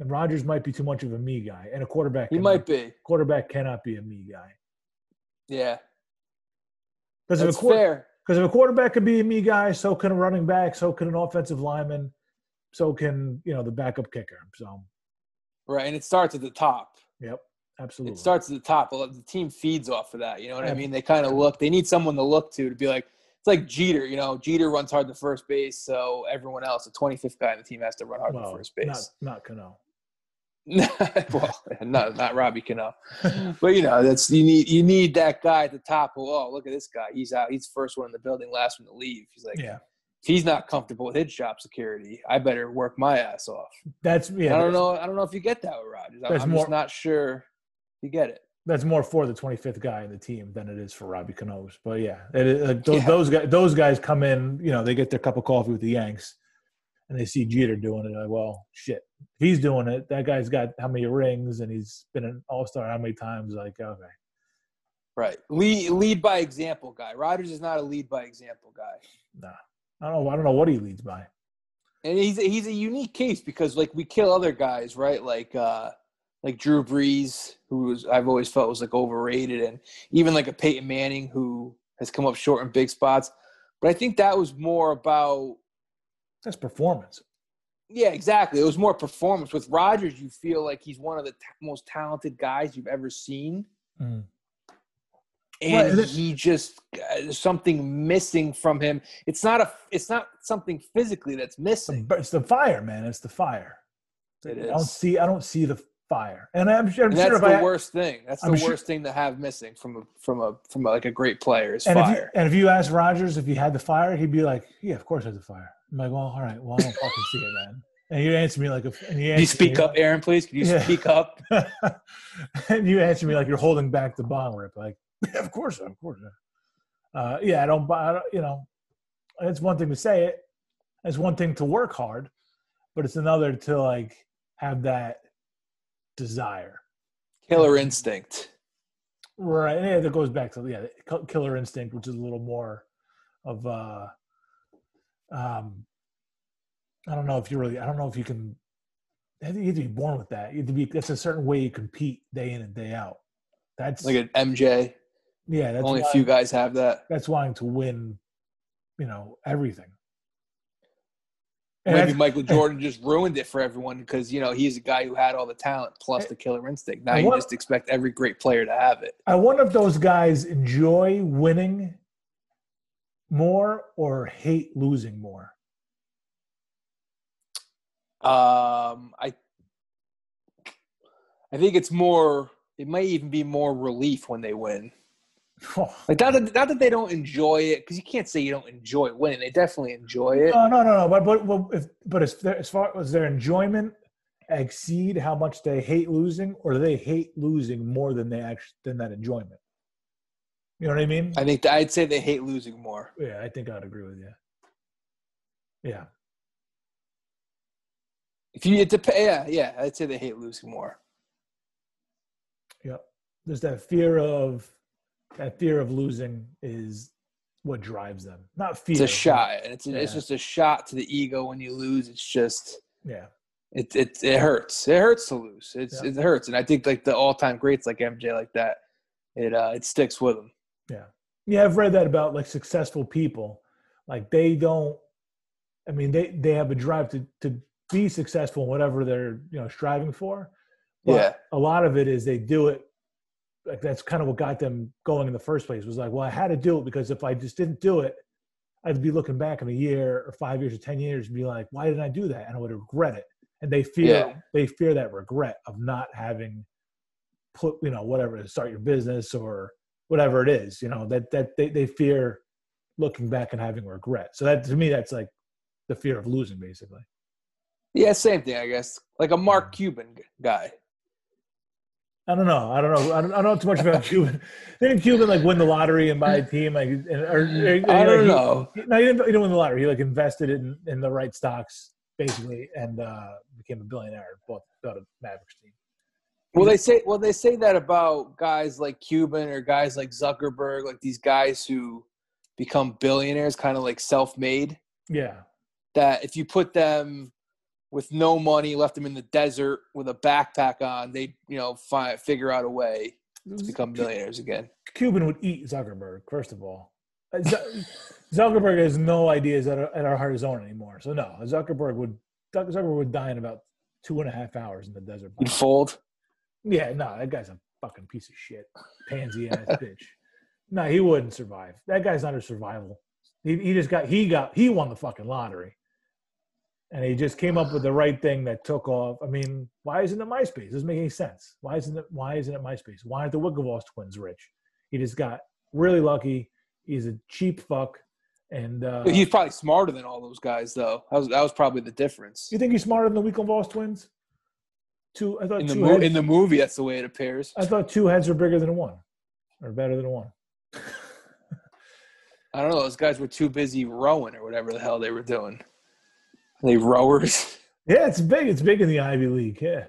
And Rodgers might be too much of a me guy, and a quarterback. He might be. Quarterback cannot be a me guy. Yeah, Because if, a quar- fair. 'cause if a quarterback could be a me guy, so can a running back, so can an offensive lineman, so can you know the backup kicker. So, Right, and it starts at the top. yep, absolutely. It starts at the top. The team feeds off of that. You know what I mean? They kind of look. They need someone to look to to be like. It's like Jeter. You know, Jeter runs hard to first base, so everyone else, the 25th guy on the team, has to run hard well, to first base. not not Cano. well, not not Robbie Cano, but you know that's you need you need that guy at the top. Who, oh, look at this guy. He's out. He's the first one in the building, last one to leave. He's like, Yeah, if he's not comfortable with his job security, I better work my ass off. that's yeah. I don't know. I don't know if you get that with Rodgers. I'm, more- just not sure you get it. That's more for the 25th guy in the team than it is for Robbie Cano's. But yeah, is, like, those, Yeah. those guys those guys come in. You know, they get their cup of coffee with the Yanks, and they see Jeter doing it. Like, well, shit, if he's doing it. That guy's got how many rings, and he's been an All Star how many times? Like, okay, Right. Lead lead by example guy. Rodgers is not a lead by example guy. nah, I don't know. I don't know what he leads by. And he's he's a unique case because like we kill other guys, right? Like uh like Drew Brees, who was I've always felt was like overrated, and even like a Peyton Manning who has come up short in big spots. But I think that was more about That's performance. yeah, exactly. It was more performance. With Rodgers, you feel like he's one of the t- most talented guys you've ever seen. Mm. And Well, he just uh, something missing from him. It's not a it's not something physically that's missing. the, it's the fire, man. It's the fire. It I don't see. I don't see the fire, and I'm sure. I'm And sure that's if the I, worst thing. That's the I'm sure- worst thing to have missing from a from a from a, like a great player is And if, you, fire. and if you ask Rodgers if he had the fire, he'd be like, "Yeah, of course I had the fire." I'm like, "Well, all right. Well, I don't fucking see it, man." And you answer me like, a, and you, you speak up, Aaron, please? Can you Yeah. speak up? and you answer me like you're holding back the bong rip. Like, yeah, of course, of course. Uh, yeah, I don't buy. I don't, you know, it's one thing to say it. It's one thing to work hard, but it's another to like have that desire. Killer instinct. Right. Yeah, that goes back to yeah, the killer instinct, which is a little more of uh um I don't know if you really I don't know if you can you have to be born with that. You have to be that's a certain way you compete day in and day out. That's Like an MJ. Yeah, that's Only a few guys have that. that's wanting to win, you know, everything. And Maybe Michael Jordan just ruined it for everyone because you know he's a guy who had all the talent plus the killer instinct. Now you just expect every great player to have it. I wonder if those guys enjoy winning more or hate losing more. Um, I I think it's more. It might even be more relief when they win. Oh, Like not that, not that they don't enjoy it, because you can't say you don't enjoy winning. They definitely enjoy it. No, no, no, no. But but well, if, but as, as far as their enjoyment exceed how much they hate losing, or do they hate losing more than they actually than that enjoyment? You know what I mean? I think I'd say they hate losing more. yeah, I think I'd agree with you. Yeah, If you it dep- yeah, yeah, I'd say they hate losing more. yeah. There's that fear of that fear of losing is what drives them. Not fear. It's a shot, it's it's Yeah. just a shot to the ego when you lose. It's just Yeah, it it it hurts. It hurts to lose. It's Yeah. it hurts, and I think like the all time greats like MJ like that, it uh it sticks with them. Yeah, yeah. I've read that about like successful people. Like they don't. I mean, they they have a drive to to be successful in whatever they're you know striving for. But Yeah. a lot of it is they do it. Like that's kind of what got them going in the first place. Was like, well, I had to do it because if I just didn't do it, I'd be looking back in a year or five years or ten years and be like, why didn't I do that? And I would regret it. And they fear Yeah. they fear that regret of not having put you know whatever to start your business or whatever it is. You know that that they they fear looking back and having regret. So that to me, that's like the fear of losing, basically. Yeah, same thing, I guess. Like a Mark Cuban guy. I don't know. I don't know. I don't, I don't know too much about Cuban. Didn't Cuban like win the lottery and buy a team? Like, and, or, or- I don't he- know. he- no, he didn't, he didn't win the lottery. He like invested in in the right stocks basically, and uh, became a billionaire. Bought, bought a Mavericks team. Well, they say well they say that about guys like Cuban or guys like Zuckerberg, like these guys who become billionaires, kind of like self-made. Yeah, That if you put them with no money, left him in the desert with a backpack on, they you know find figure out a way to become millionaires again. Cuban would eat Zuckerberg first of all. Uh, Z- Zuckerberg has no ideas at our, at our heart zone anymore. So no, Zuckerberg would Zuckerberg would die in about two and a half hours in the desert. He'd fold. Yeah, no, that guy's a fucking piece of shit, pansy ass bitch. No, he wouldn't survive. That guy's not a survival. He, he just got he got he won the fucking lottery, and he just came up with the right thing that took off. I mean, why isn't it MySpace? Doesn't make any sense. Why isn't it Why isn't it MySpace? Why aren't the Winklevoss twins rich? He just got really lucky. He's a cheap fuck, and uh, He's probably smarter than all those guys, though. That was that was probably the difference. you think he's smarter than the Winklevoss twins? Two, I thought In the two mo- heads, in the movie, that's the way it appears. I thought two heads are bigger than one, or better than one. I don't know. Those guys were too busy rowing or whatever the hell they were doing. They rowers. Yeah, it's big. It's big in the Ivy League. Yeah.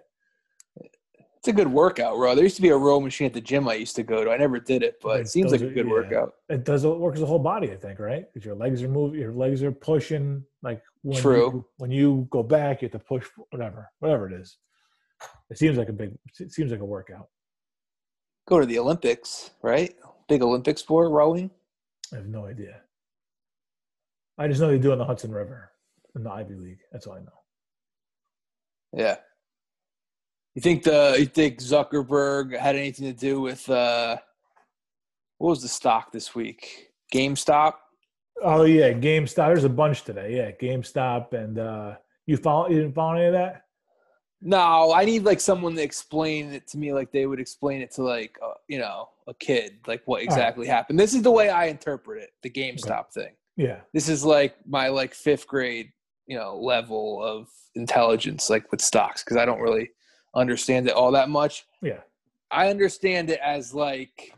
It's a good workout, row. There used to be a row machine at the gym I used to go to. I never did it, but Right, it seems like a good yeah. workout. It does it works the whole body, I think, right? Because your legs are moving, your legs are pushing. Like when True. You, when you go back, you have to push whatever, whatever it is. It seems like a big. It seems like a workout. Go to the Olympics, right? Big Olympic sport, rowing. I have no idea. I just know they do it in the Hudson River in the Ivy League. That's all I know. Yeah. You think the you think Zuckerberg had anything to do with uh what was the stock this week? GameStop? Oh yeah, GameStop. There's a bunch today. Yeah, GameStop, and uh you follow. You didn't follow any of that? No, I need like someone to explain it to me like they would explain it to like uh, you know, a kid, like what exactly happened. This is the way I interpret it, the GameStop thing. Yeah. This is like my like 5th grade, you know, level of intelligence like with stocks because I don't really understand it all that much. Yeah. I understand it as like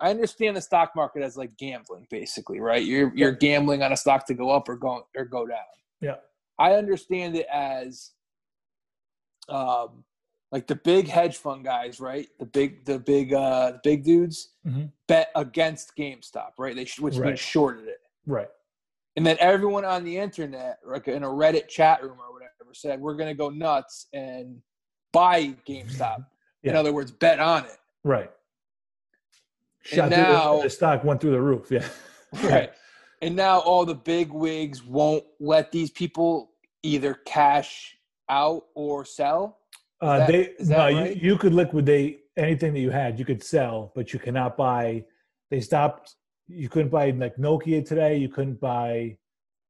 I understand the stock market as like gambling, basically, right? You're you're gambling on a stock to go up or go or go down. Yeah. I understand it as um like the big hedge fund guys, right? The big the big uh the big dudes Mhm. bet against GameStop, right? They which means Right. shorted it. Right. And then everyone on the internet, like in a Reddit chat room or whatever, said we're gonna go nuts and buy GameStop. In other words, bet on it. Right. And Shot through the- now- the stock went through the roof. Yeah. Right. And now all the big wigs won't let these people either cash out or sell. Uh, that- they no, right? you, you could liquidate anything that you had. You could sell, but you cannot buy. They stopped. You couldn't buy like Nokia today. You couldn't buy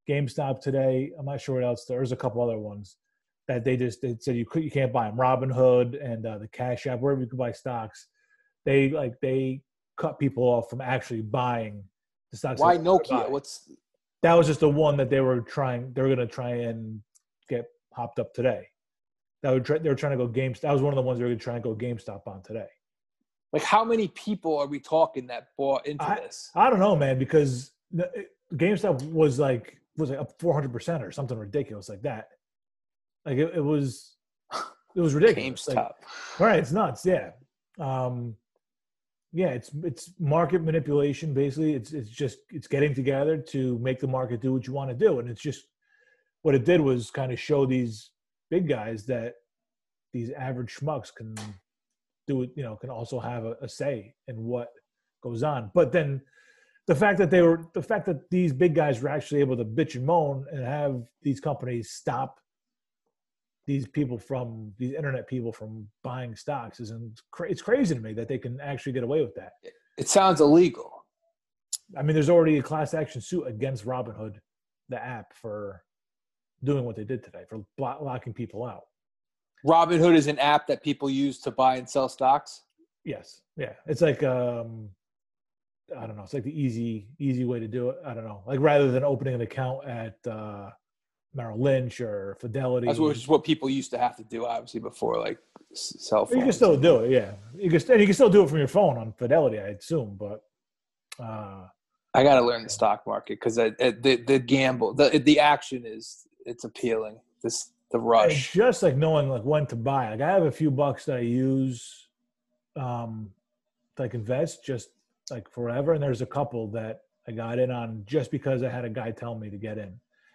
GameStop today. I'm not sure what else. There's a couple other ones that they just they said you could you can't buy them. Robinhood and uh, the Cash App, wherever you could buy stocks. They like they cut people off from actually buying the stocks. Why they wanted to Nokia? What's that was just the one that they were trying they were going to try and get hopped up today that would try, they were trying to go GameStop. that was one of the ones they were going to try and go gamestop on today like how many people are we talking that bought into I- this? i don't know man because gamestop was like was like up 400% or something ridiculous like that like it, it was it was ridiculous like, GameStop. Right, it's nuts. Yeah, um, yeah. It's it's market manipulation. Basically, it's it's just it's getting together to make the market do what you want to do, and it's just what it did was kind of show these big guys that these average schmucks can do it. You know, can also have a, a say in what goes on. But then the fact that they were the fact that these big guys were actually able to bitch and moan and have these companies stop these people from these internet people from buying stocks is it's crazy to me that they can actually get away with that. It sounds illegal. I mean, there's already a class action suit against Robinhood, the app, for doing what they did today for blo- locking people out. Robinhood is an app that people use to buy and sell stocks. Yes, yeah, it's like um, I don't know, it's like the easy easy way to do it. I don't know, like rather than opening an account at uh, Merrill Lynch or Fidelity, That's what, which is what people used to have to do, obviously, before like cell phones. You can still do it, yeah. You can, and you can still do it from your phone on Fidelity, I assume. But uh, I got to learn the stock market because the the gamble, the the action is it's appealing. This the it's rush. just like knowing like when to buy. Like I have a few bucks that I use, um, like invest just like forever, and there's a couple that I got in on just because I had a guy tell me to get in.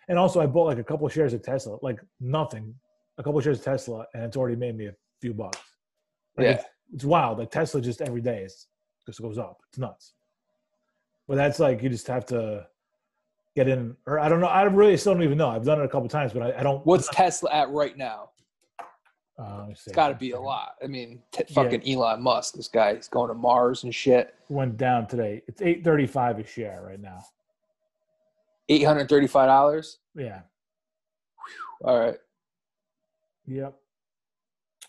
And also, I bought like a couple of shares of Tesla, like nothing, a couple of shares of Tesla, and it's already made me a few bucks. Like, Yeah. it's, it's wild. Like Tesla, just every day is just goes up. It's nuts. But that's like you just have to get in, or I don't know. I really still don't even know. I've done it a couple times, but I, I don't. What's Tesla at right now? Uh, let me see. It's got to be a lot. I mean, t- fucking Elon Musk. This guy, he's going to Mars and shit. Went down today. It's eight thirty five a share right now. Eight hundred thirty-five dollars. Yeah. All right. Yep.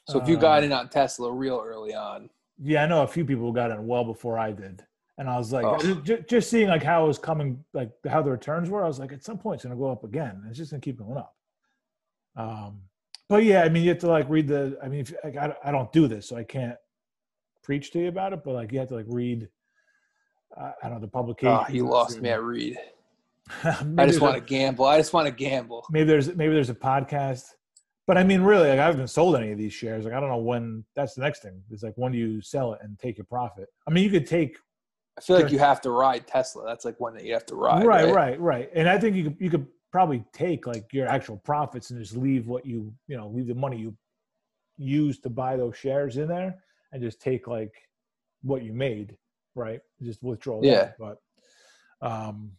So if you got Uh, in on Tesla real early on, Yeah, I know a few people got in well before I did, and I was like, Oh. just, just seeing like how it was coming, like how the returns were. I was like, at some point it's gonna go up again. It's just gonna keep going up. Um, but yeah, I mean, you have to like read the. I mean, if, like, I I don't do this, so I can't preach to you about it. But like, you have to like read. Uh, I don't know the publication. oh, you lost me at read. I just want to gamble. I just want to gamble. maybe there's maybe there's a podcast. But I mean, really, like I haven't sold any of these shares. Like I don't know when. That's the next thing. It's like when do you sell it and take your profit? I mean, you could take I feel like you have to ride Tesla. That's like one that you have to ride. right, Right. right, right, And I think you could you could probably take like your actual profits and just leave what you you know leave the money you use to buy those shares in there and just take like what you made, right? Just withdraw. that. Yeah. But um,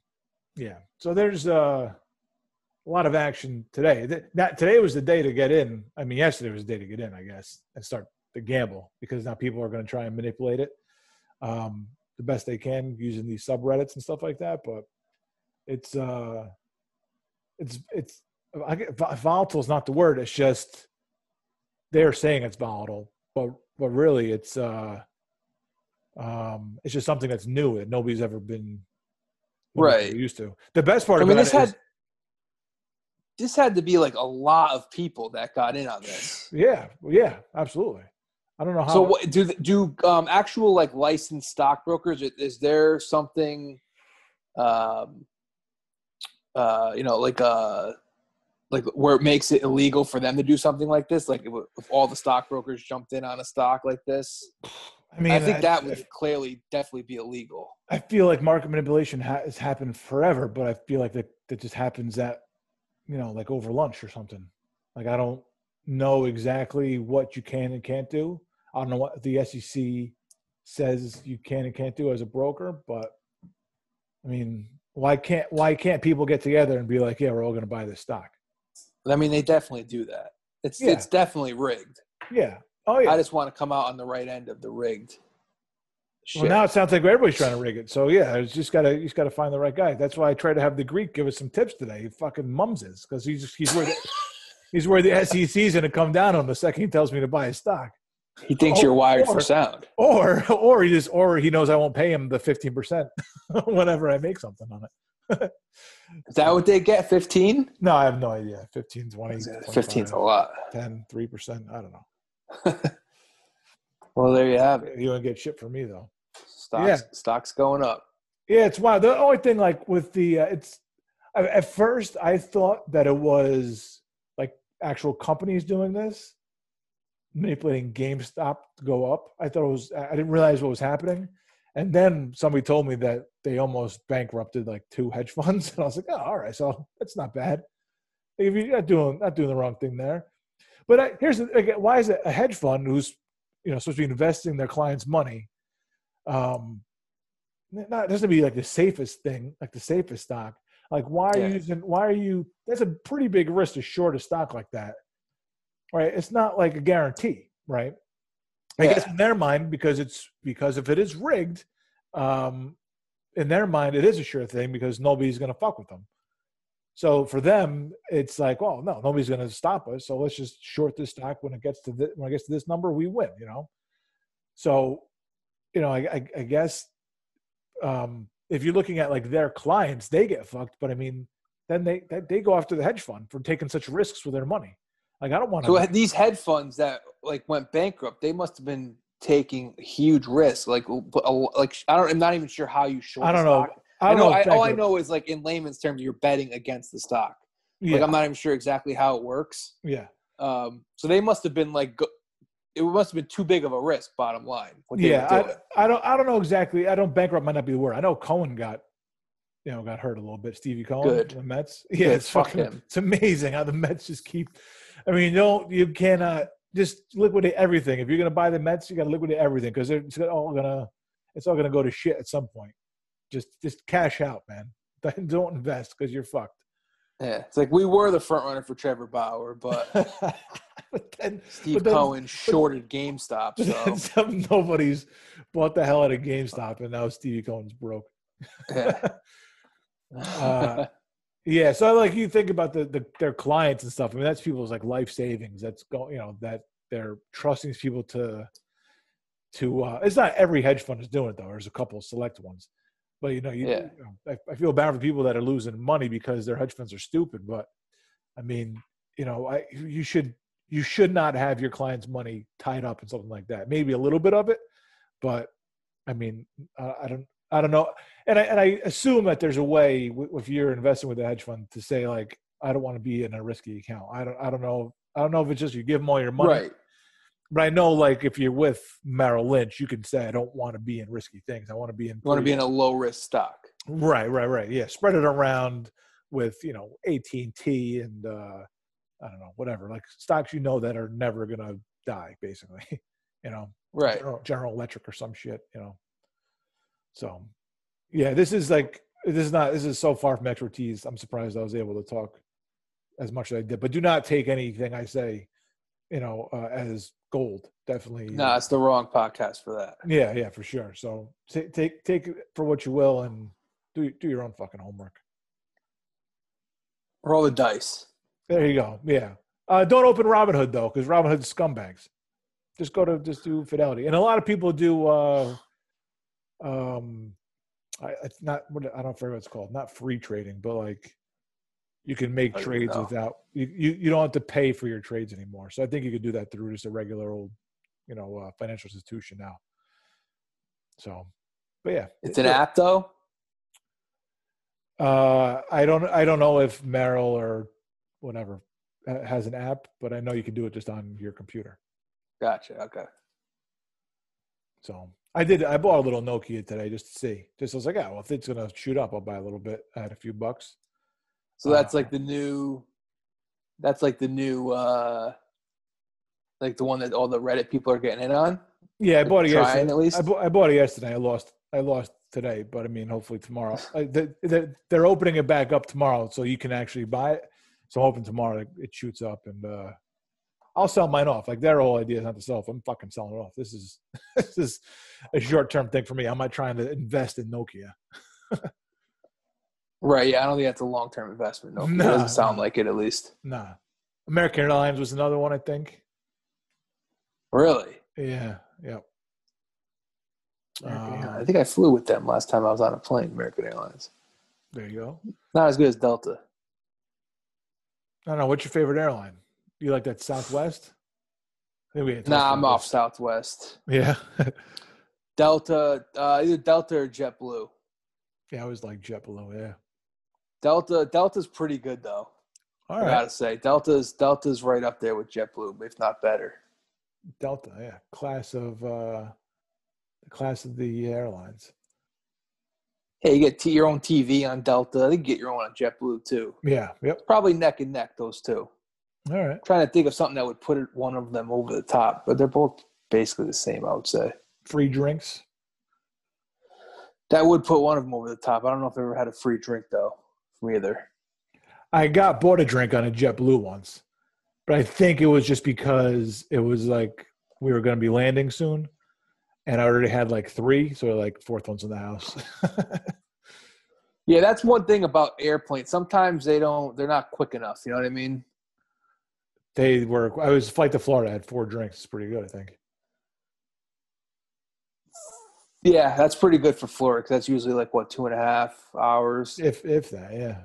yeah. So there's uh, a lot of action today. Th- That today was the day to get in. I mean, yesterday was the day to get in, I guess, and start to gamble because now people are going to try and manipulate it um, the best they can using these subreddits and stuff like that. But it's uh, it's it's I get, volatile is not the word. It's just they're saying it's volatile, but but really it's uh, um, it's just something that's new that nobody's ever been Right. used to. The best part I mean, about this it is- had this had to be like a lot of people that got in on this. Yeah, yeah, absolutely. I don't know how. So what do do um, actual like licensed stockbrokers? Is there something, um, uh, you know, like uh, like where it makes it illegal for them to do something like this? Like if, if all the stockbrokers jumped in on a stock like this, I mean, I think that would clearly definitely be illegal. I feel like market manipulation ha- has happened forever, but I feel like that that just happens at you know like over lunch or something. Like I don't know exactly what you can and can't do. I don't know what the SEC says you can and can't do as a broker, but I mean, why can't why can't people get together and be like, yeah, we're all going to buy this stock? I mean, they definitely do that. It's Yeah. it's definitely rigged. Yeah. Oh yeah. I just want to come out on the right end of the rigged. Shit. Well, now it sounds like everybody's trying to rig it. So yeah, it's just gotta you just gotta find the right guy. That's why I try to have the Greek give us some tips today. He fucking mums is because he's he's where the, he's where the SEC's gonna come down on the second he tells me to buy a stock. he thinks you're wired or- for sound. Or or he just or he knows I won't pay him the fifteen percent whenever I make something on it. Is that what they get? 15? No, I have no idea. 15, 20, 15's a lot. 10, 3%. I don't know. Well, there you have it. You won't get shit from me though. Stocks, Yeah. stocks going up. Yeah, it's wild. The only thing, like with the, uh, it's at first I thought that it was actual companies doing this, manipulating GameStop to go up. I thought it was. I didn't realize what was happening, and then somebody told me that they almost bankrupted like two hedge funds, and I was like, oh, all right, so that's not bad. If you're not doing not doing the wrong thing there, but I, here's the, again, why is it a hedge fund who's you know supposed to be investing their clients' money? Um, not doesn't be like the safest thing, like the safest stock. Like why are Yeah. you using? Why are you? That's a pretty big risk to short a stock like that, right? It's not like a guarantee, right? I guess in their mind, because it's because if it is rigged, um, in their mind it is a sure thing because nobody's going to fuck with them. So for them, it's like, well, no, nobody's going to stop us. So let's just short this stock when it gets to this, when it gets to this number, we win. You know. So, you know, I, I, I guess um, if you're looking at like their clients, they get fucked. But I mean, then they they, go after the hedge fund for taking such risks with their money. Like I don't want to. So these hedge funds that like went bankrupt, they must have been taking huge risks. Like, like I don't, I'm not even sure how you short. I don't know. I I don't know. know. I, all I know is like in layman's terms, you're betting against the stock. Yeah, Like I'm not even sure exactly how it works. yeah, Um, so they must have been like, go- it must have been too big of a risk. Bottom line, yeah. I, I don't. I don't know exactly. I don't bankrupt might not be the word. I know Cohen got you know, got hurt a little bit. Stevie Cohen, Good. the Mets. Yeah, Good. it's Fuck fucking. him. It's amazing how the Mets just keep. I mean, you don't you cannot just liquidate everything. If you're gonna buy the Mets, you got to liquidate everything because it's all gonna it's all gonna go to shit at some point. Just just cash out, man. Don't invest because you're fucked. Yeah, it's like we were the front runner for Trevor Bauer, but but then, Steve But then- Cohen shorted GameStop. So some, nobody's bought the hell out of GameStop, and now Stevie Cohen's broke. yeah. Uh, Yeah, so like you think about the, the their clients and stuff. I mean, that's people's like life savings. That's going, you know, that they're trusting these people to to. uh It's not every hedge fund is doing it though. There's a couple select ones, but you know, you, Yeah. you know, I, I feel bad for people that are losing money because their hedge funds are stupid. But I mean, you know, I you should you should not have your clients' money tied up in something like that. Maybe a little bit of it, but I mean, I, I don't. I don't know, and I and I assume that there's a way w- if you're investing with a hedge fund to say like I don't want to be in a risky account. I don't I don't know I don't know if it's just you give them all your money, right. but I know like if you're with Merrill Lynch, you can say I don't want to be in risky things. I want to be in want to be in a low risk stock. right right right yeah spread it around with you know AT and T and uh, I don't know whatever like stocks you know that are never gonna die basically you know Right. General, General Electric or some shit, you know. So, yeah, this is like this is not this is so far from expertise. I'm surprised I was able to talk as much as I did. But do not take anything I say, you know, uh, as gold. Definitely. No, it's the wrong podcast for that. yeah, yeah, for sure. So take take take it for what you will and do do your own fucking homework. Roll the dice. There you go. Yeah. Uh, don't open Robinhood though, because Robinhood's scumbags. Just go to just do Fidelity, and a lot of people do. Uh, um, I, it's not. What I don't forget what it's called. Not free trading, but like you can make trades know. without you, you. You don't have to pay for your trades anymore. So I think you could do that through just a regular old, you know, uh, financial institution now. So, but yeah, It's an app though. Uh, I don't. I don't know if Merrill or whatever uh, has an app, but I know you can do it just on your computer. Gotcha. Okay. So I did. I bought a little Nokia today just to see. Just I was like, yeah, well, if it's gonna shoot up, I'll buy a little bit. I had a few bucks. So that's Uh, like the new. That's like the new. uh Like the one that all the Reddit people are getting in on. Yeah, I bought it Trying yesterday. at least. I, bought, I bought it yesterday. I lost. I lost today, but I mean, hopefully tomorrow. I, they, they, they're opening it back up tomorrow, so you can actually buy it. So I'm hoping tomorrow it- it shoots up, and uh I'll sell mine off. Like their whole idea is not to sell. If I'm fucking selling it off, this is this is a short term thing for me. I'm not trying to invest in Nokia. Right. Yeah. I don't think that's a long term investment. No, No, it doesn't sound like it at least. Nah. American Airlines was another one, I think. Really. Yeah, yeah. Uh, I think I flew with them last time I was on a plane. American Airlines. there you go. Not as good as Delta. I don't know. What's your favorite airline? You like that Southwest? I think we had Nah, I'm off. Southwest. Yeah. Delta, uh, either Delta or JetBlue. yeah, I always like JetBlue. Yeah. Delta, Delta's pretty good though. All I gotta say, Delta's Delta's right up there with JetBlue, if not better. Delta. Yeah. Class of uh, class of the airlines. Hey, you get t- your own TV on Delta. I think you get your own on JetBlue too. Yeah. Yep. Probably neck and neck those two. All right. trying to think of something that would put one of them over the top, but they're both basically the same. I would say Free drinks. that would put one of them over the top. I don't know if I've ever had a free drink though from either. I got bought a drink on a JetBlue once, but I think it was just because it was like we were going to be landing soon, and I already had like three, so like fourth one's in the house. Yeah, that's one thing about airplanes. Sometimes they don't. They're not quick enough. You know what I mean? they were. I was flight to Florida. I had four drinks. It's pretty good, I think. Yeah, that's pretty good for Florida because that's usually like what two and a half hours. If if that, yeah,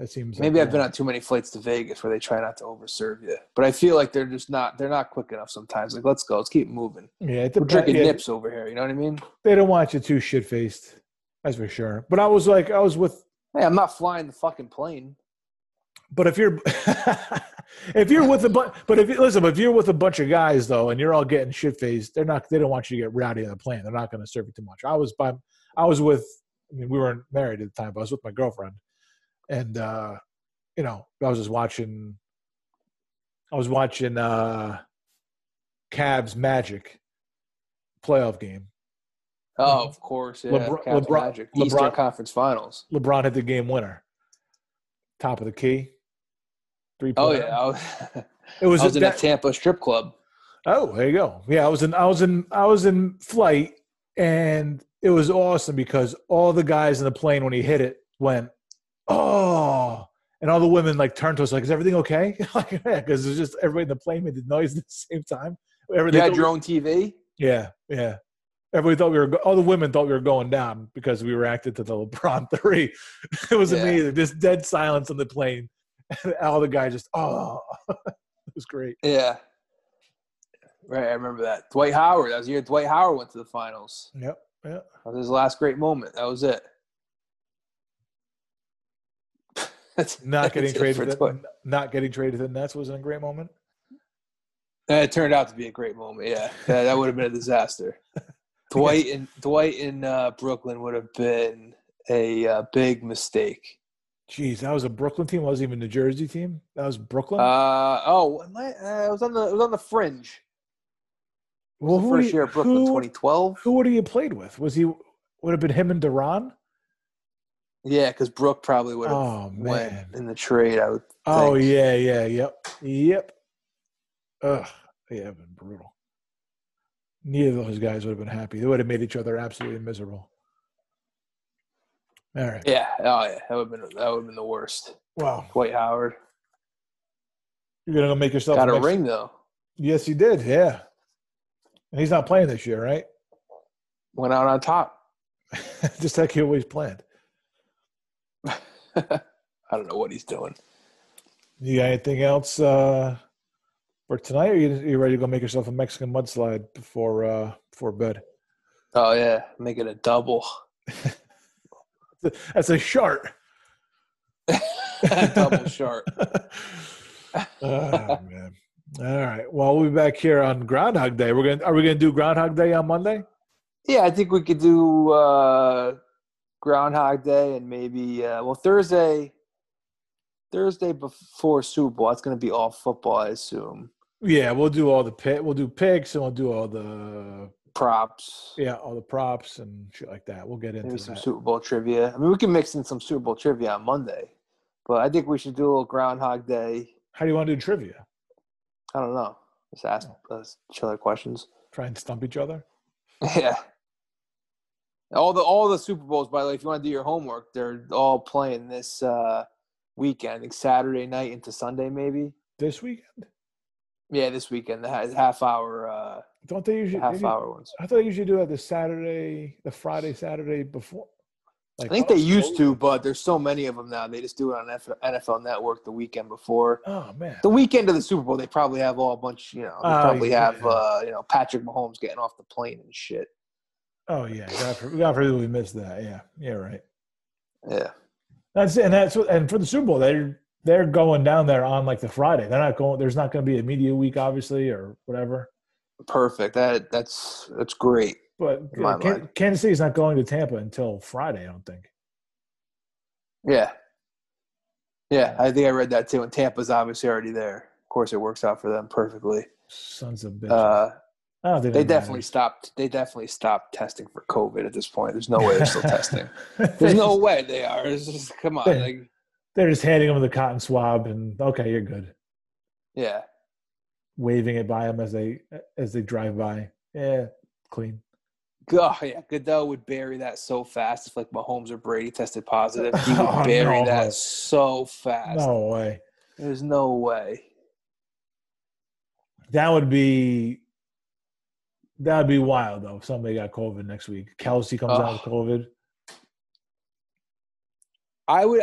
that seems. like Maybe I've been on too many flights to Vegas where they try not to overserve you, but I feel like they're just not. They're not quick enough sometimes. Like, let's go. Let's keep moving. Yeah, We're drinking yeah, nips over here. You know what I mean? They don't want you too shit faced. That's for sure. But I was like, I was with. Hey, I'm not flying the fucking plane. But if you're, if you're with a bunch, but if you listen, if you're with a bunch of guys though, and you're all getting shit faced, they're not. They don't want you to get rowdy on the plane. They're not going to serve you too much. I was by. I was with I mean, we weren't married at the time, but I was with my girlfriend, and uh, you know, I was just watching. I was watching uh, Cavs Magic playoff game. Oh, of course. Yeah. Lebron- LeBron- Magic. LeBron- Eastern Conference Finals. LeBron hit the game winner, top of the key, three. Oh, yeah. I was, it was, was in a Tampa strip club. Oh, there you go. Yeah, I was in I was in I was in flight and it was awesome because all the guys in the plane when he hit it went, Oh and all the women like turned to us like, Is everything okay? like, because it was just everybody in the plane made the noise at the same time. You Everything had your own TV? Yeah, yeah. Everybody thought we were. All the women thought we were going down because we reacted to the LeBron three. It was Yeah. amazing. Just dead silence on the plane, and all the guys just oh, it was great. Yeah. Right. I remember that. Dwight Howard. That was the year Dwight Howard went to the finals. Yep, yep. That was his last great moment. That was it. That's- not getting that's traded for to Dwight. the, not getting traded to the Nets wasn't a great moment. Uh, It turned out to be a great moment. Yeah, that, that would have been a disaster. Dwight and Dwight in uh, Brooklyn would have been a uh, big mistake. Jeez, that was a Brooklyn team. It wasn't even a New Jersey team. That was Brooklyn. Uh, oh, am I- uh, it was on the it was on the fringe. well, who first you- year of Brooklyn, who, 2012. Who would he have played with? Was he would have been him and Deron? Yeah, because Brook probably would have Oh went man. in the trade. I would. Oh think. yeah, yeah, yep, yep. Ugh, yeah, been brutal. Neither of those guys would have been happy. They would have made each other absolutely miserable. All right. Yeah. Oh yeah. That would have been that would have been the worst. Well, Dwight Howard you're gonna go make yourself got a Mex- ring though. Yes, he did. Yeah, and he's not playing this year, right? Went out on top. Just like he always planned. I don't know what he's doing. You got anything else uh, for tonight? Or you, you ready to go make yourself a Mexican mudslide before uh, before bed? Oh yeah, make it a double. That's a shark. double shark. oh man. All right. Well, we'll be back here on Groundhog Day. We're gonna are we gonna do Groundhog Day on Monday? Yeah, I think we could do uh, Groundhog Day and maybe uh, well Thursday. Thursday before Super Bowl, it's going to be all football, I assume. Yeah, we'll do all the pit. We'll do picks and we'll do all the Props, yeah all the props and shit like that. We'll get into maybe some that. Super Bowl trivia. I mean, we can mix in some Super Bowl trivia on Monday, but I think we should do a little Groundhog Day. How do you want to do trivia? I don't know. Just ask us each other questions. Try and stump each other. Yeah. All the all the Super Bowls, by the way, if you want to do your homework, they're all playing this uh, weekend. I think Saturday night into Sunday, maybe. This weekend? Yeah, this weekend, the ha- half hour, uh, Don't they the usually? half they- hour ones. I thought they usually do that the Saturday, the Friday, Saturday before. I Like think they used to, but there's so many of them now. They just do it on NFL Network the weekend before. Oh man. The weekend of the Super Bowl, they probably have all a bunch. You know, they Oh, probably yeah. have uh, you know Patrick Mahomes getting off the plane and shit. Oh yeah. God, God forbid we missed that. Yeah. Yeah. Right. Yeah, That's and that's and for the Super Bowl they're they're going down there on like the Friday. They're not going. There's not going to be a media week, obviously, or whatever. perfect. That that's that's great. But In my Kan- mind. Kansas City's not going to Tampa until Friday. I don't think. Yeah. Yeah, I think I read that too. And Tampa's obviously already there. Of course, it works out for them perfectly. Sons of bitches. Uh, Oh, I don't they definitely matters. stopped. They definitely stopped testing for COVID at this point. There's no way they're still testing. There's no way they are. It's just, come on, Yeah. like, They're just handing them the cotton swab and okay, you're good. yeah, Waving it by them as they as they drive by. Yeah, clean. oh yeah, Goodell would bury that so fast if like Mahomes or Brady tested positive. He oh, would Oh, bury no. that so fast. No way. There's no way. That would be that would be wild though. If somebody got COVID next week. Kelce comes out with. COVID. I would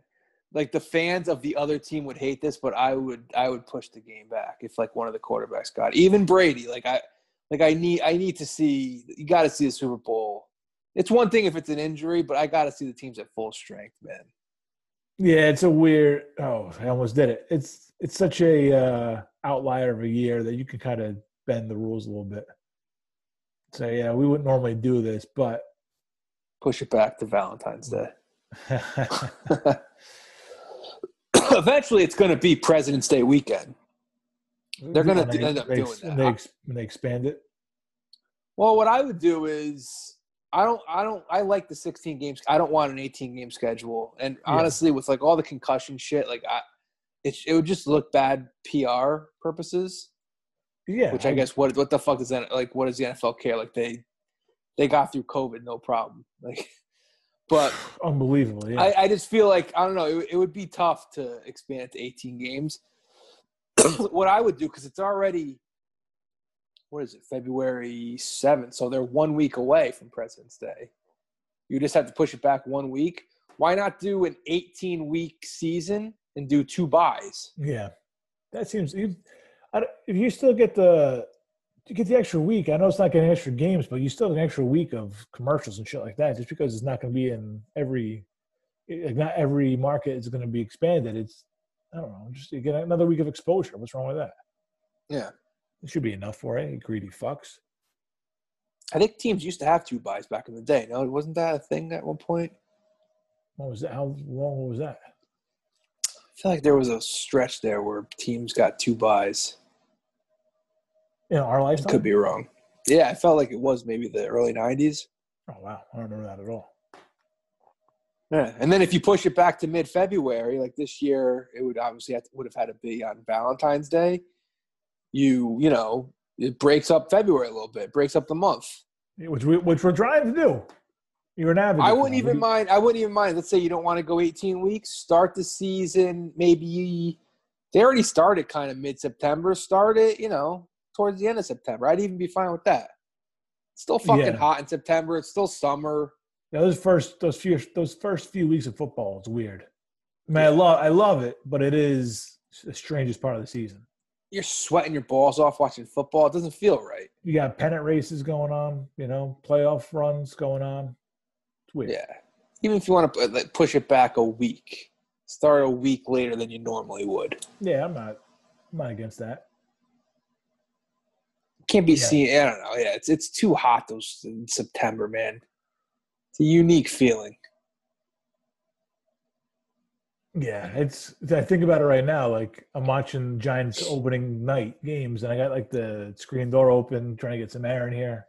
like the fans of the other team would hate this, but I would I would push the game back if like one of the quarterbacks got it. even Brady. Like I like I need I need to see you got to see the Super Bowl. It's one thing if it's an injury, but I got to see the teams at full strength, man. Yeah, it's a weird. Oh, I almost did it. It's it's such a uh, outlier of a year that you can kind of bend the rules a little bit. Say, yeah, we wouldn't normally do this, but Push it back to Valentine's Day. Eventually, it's going to be President's Day weekend. They're going to end up they, doing that. they, ex- they expand it. Well, what I would do is I don't I don't I like the 16 games. I don't want an 18 game schedule. And Yeah. honestly, with like all the concussion shit, like I it, it would just look bad PR purposes. Yeah. Which I guess what what the fuck does that like? What does the NFL care? Like they they got through COVID, no problem. Like, but Unbelievable. Yeah. I, I just feel like I don't know. It, it would be tough to expand it to 18 games. what I would do because it's already what is it February 7th, so they're one week away from President's Day. You just have to push it back one week. Why not do an 18 week season and do two byes? yeah. That seems. I, if you still get the. You get the extra week. I know it's not getting extra games, but you still have an extra week of commercials and shit like that. Just because it's not going to be in every, eh, like not every market is going to be expanded. It's I don't know. Just you get another week of exposure. What's wrong with that? Yeah. It should be enough for it. You greedy fucks. I think teams used to have two byes back in the day. No, wasn't that a thing at one point? What was that? How long was that? I feel like there was a stretch there where teams got two byes. In our lifetime? Could be wrong. Yeah, I felt like it was maybe the early 90s. Oh wow, I don't remember that at all. Yeah, and then if you push it back to mid-February, like this year, it would obviously have to, would have had to be on Valentine's Day. You you know it breaks up February a little bit, breaks up the month. Which we which we're trying to do. You're an advocate. I wouldn't even mind. I wouldn't even mind. Let's say you don't want to go 18 weeks. Start the season maybe. They already started kind of mid-September. Start it, you know, towards the end of September. I'd even be fine with that. It's still fucking Yeah. hot in September. It's still summer. Yeah, those first those few those first few weeks of football is weird. I mean, I love I love it, but it is the strangest part of the season. You're sweating your balls off watching football. It doesn't feel right. You got pennant races going on, you know, playoff runs going on. It's weird. Yeah. Even if you want to like, push it back a week, start a week later than you normally would. Yeah, I'm not I'm not against that. Can't be Yeah. seen. I don't know. Yeah, it's it's too hot those in September, man. It's a unique feeling. Yeah, it's. I think about it right now. Like I'm watching Giants opening night games, and I got like the screen door open, trying to get some air in here.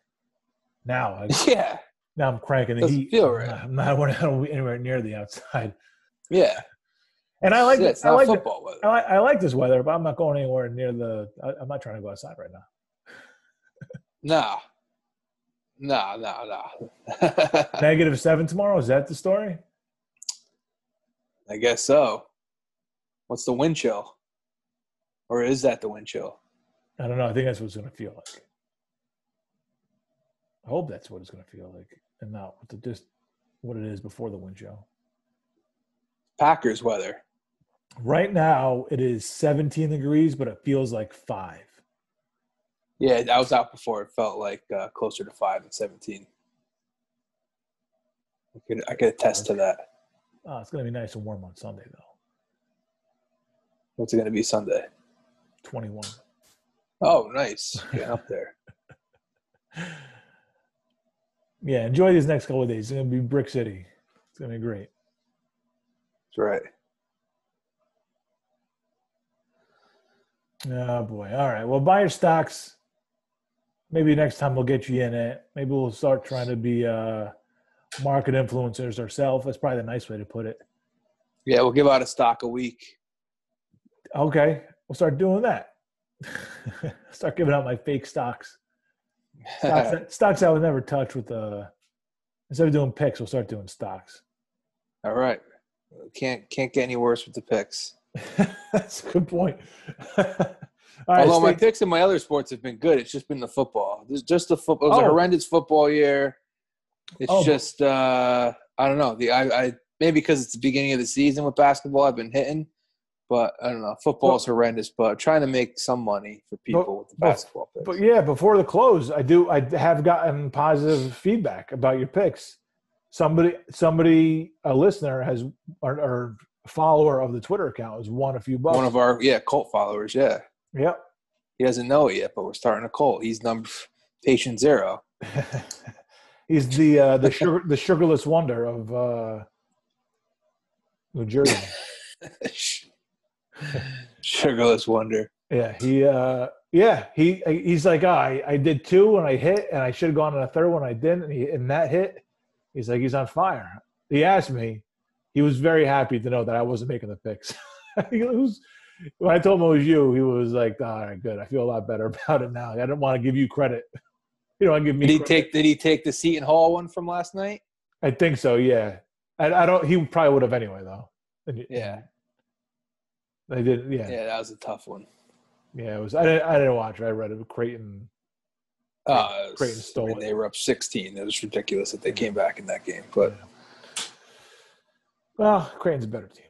Now, I, Yeah, now I'm cranking the Doesn't heat. feel I'm not- I'm not, I want to anywhere near the outside. yeah. And I like Yeah, I like weather. I like, I like this weather, but I'm not going anywhere near the. I, I'm not trying to go outside right now. No, no, no, no. Negative seven tomorrow. Is that the story? I guess so. What's the wind chill? Or is that the wind chill? I don't know. I think that's what it's going to feel like. I hope that's what it's going to feel like, and not what the, just what it is before the wind chill. Packers weather. Right now, it is 17 degrees, but it feels like five. Yeah, I was out before. It felt like uh, closer to five and seventeen. I could I could attest to that. Oh, it's going to be nice and warm on Sunday, though. What's it going to be Sunday? 21. Oh, nice. Get up there. Yeah, enjoy these next couple of days. It's going to be Brick City. It's going to be great. That's right. Oh boy. All right. Well, buy your stocks. Maybe next time we'll get you in it. Maybe we'll start trying to be uh, market influencers ourselves. That's probably the nice way to put it. Yeah, we'll give out a stock a week. Okay, we'll start doing that. start giving out my fake stocks. Stocks that, stocks I would never touch with uh instead of doing picks, we'll start doing stocks. All right. Can't can't get any worse with the picks. That's a good point. Right, Although my picks in my other sports have been good, it's just been the football. This just the football. It was a Oh. horrendous football year. It's Oh, just uh, I don't know. The I, I maybe because it's the beginning of the season with basketball, I've been hitting, but I don't know. Football is horrendous, but trying to make some money for people with the but- basketball picks. But yeah, before the close, I do. I have gotten positive feedback about your picks. Somebody, somebody, a listener has or, or follower of the Twitter account has won a few bucks. One of our yeah cult followers, yeah, yep. he doesn't know it yet, but we're starting a cult. He's number patient zero. He's the uh, the sugar the sugarless wonder of uh, New Jersey. Sugarless wonder. Yeah, he uh yeah, he he's like, oh, I, I did two and I hit and I should have gone on a third one I didn't and, he, and that hit. He's like, he's on fire. He asked me, he was very happy to know that I wasn't making the picks. was, when I told him it was you, he was like, all right, good. I feel a lot better about it now. I don't want to give you credit. You know, I give me. Did he credit. take? Did he take the Seton Hall one from last night? I think so. Yeah. I, I don't. He probably would have anyway, though. Yeah. They did. Yeah. Yeah, that was a tough one. Yeah. It was. I didn't. I didn't watch it. I read it. Creighton. Uh, was- Creighton stole I mean, they were up 16. It was ridiculous that they came back in that game. But Well, Creighton's a better team.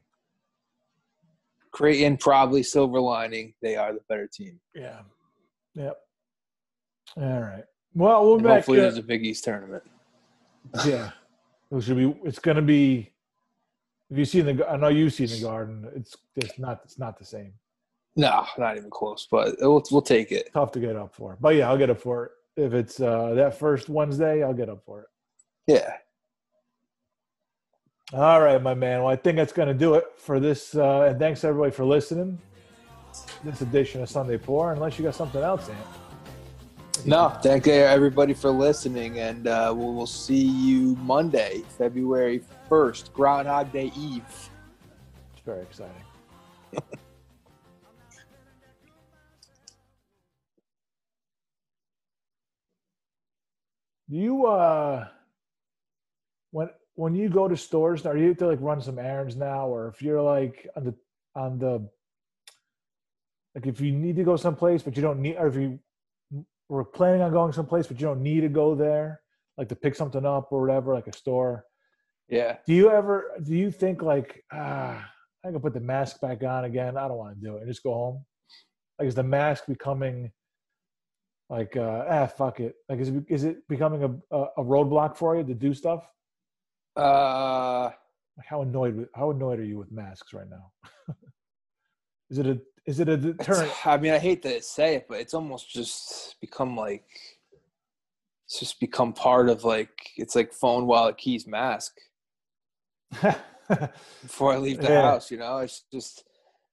Creighton probably silver lining. They are the better team. Yeah. Yep. All right. Well, we'll back. hopefully, there's a Big East tournament. yeah. It should be. It's going to be. If you see in the, I know you see in the garden. It's it's not. It's not the same. No, not even close. But we'll we'll take it. Tough to get up for. But yeah, I'll get up for it. If it's uh, that first Wednesday, I'll get up for it. Yeah. All right, my man. Well, I think that's going to do it for this. Uh, and thanks everybody for listening. This edition of Sunday Pour. Unless you got something else, Ant. No, thank you everybody for listening, and uh, we'll, we'll see you Monday, February 1st, Groundhog Day Eve. It's very exciting. You uh when you go to stores, are you to like run some errands now, or if you're like on the on the like if you need to go someplace but you don't need, or if you were planning on going someplace but you don't need to go there, like to pick something up or whatever, like a store. Yeah. Do you ever do you think like ah I can put the mask back on again? I don't want to do it and just go home. Like is the mask becoming like uh ah fuck it? Like is it is it becoming a, a roadblock for you to do stuff? Uh, how annoyed with how annoyed are you with masks right now? is it a is it a deterrent? I mean, I hate to say it, but it's almost just become like it's just become part of like it's like phone, wallet, keys, mask before I leave the Yeah. house. You know, it's just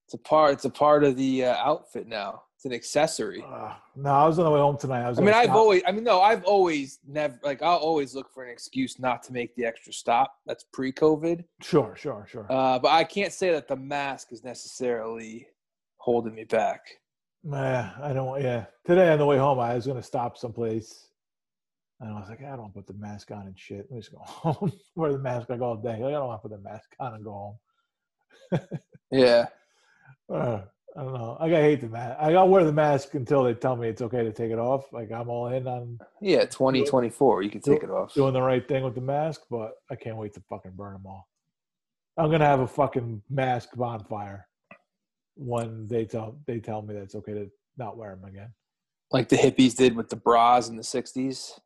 it's a part. It's a part of the uh, outfit now. It's an accessory. Uh, no, I was on the way home tonight. I was. I mean, I've stop- always, I mean, no, I've always never, like, I'll always look for an excuse not to make the extra stop. That's pre COVID. Sure, sure, sure. Uh, but I can't say that the mask is necessarily holding me back. Yeah, I don't. Yeah, today on the way home, I was gonna stop someplace, and I was like, I don't put the mask on and shit. Let me just go home. Wear the mask like all day. Like, I don't want to put the mask on and go home. Yeah. Uh, I don't know. I gotta hate the mask. I gotta wear the mask until they tell me it's okay to take it off. Like I'm all in on Yeah. 2024, you can take it off. doing the right thing with the mask, but I can't wait to fucking burn them all. I'm gonna have a fucking mask bonfire when they tell they tell me that it's okay to not wear them again. Like the hippies did with the bras in the 60s,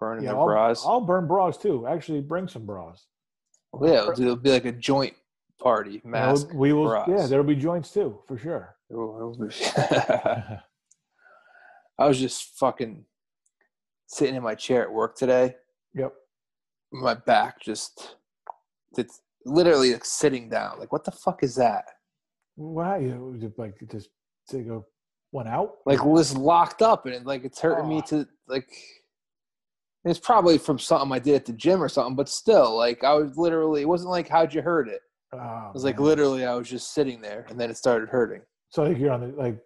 burning Yeah, their I'll, bras. I'll burn bras too. Actually, bring some bras. Well, yeah, it'll, it'll be like a joint party, mask. we will. Yeah, there'll be joints too for sure. I was just fucking sitting in my chair at work today. yep. my back just it's literally like sitting down like what the fuck is that Why you like just take a one out. like was locked up and it, like it's hurting me Oh. to like it's probably from something i did at the gym or something but still like i was literally it wasn't like how'd you hurt it Oh, it was like man. literally i was just sitting there and then it started hurting So like you're on the like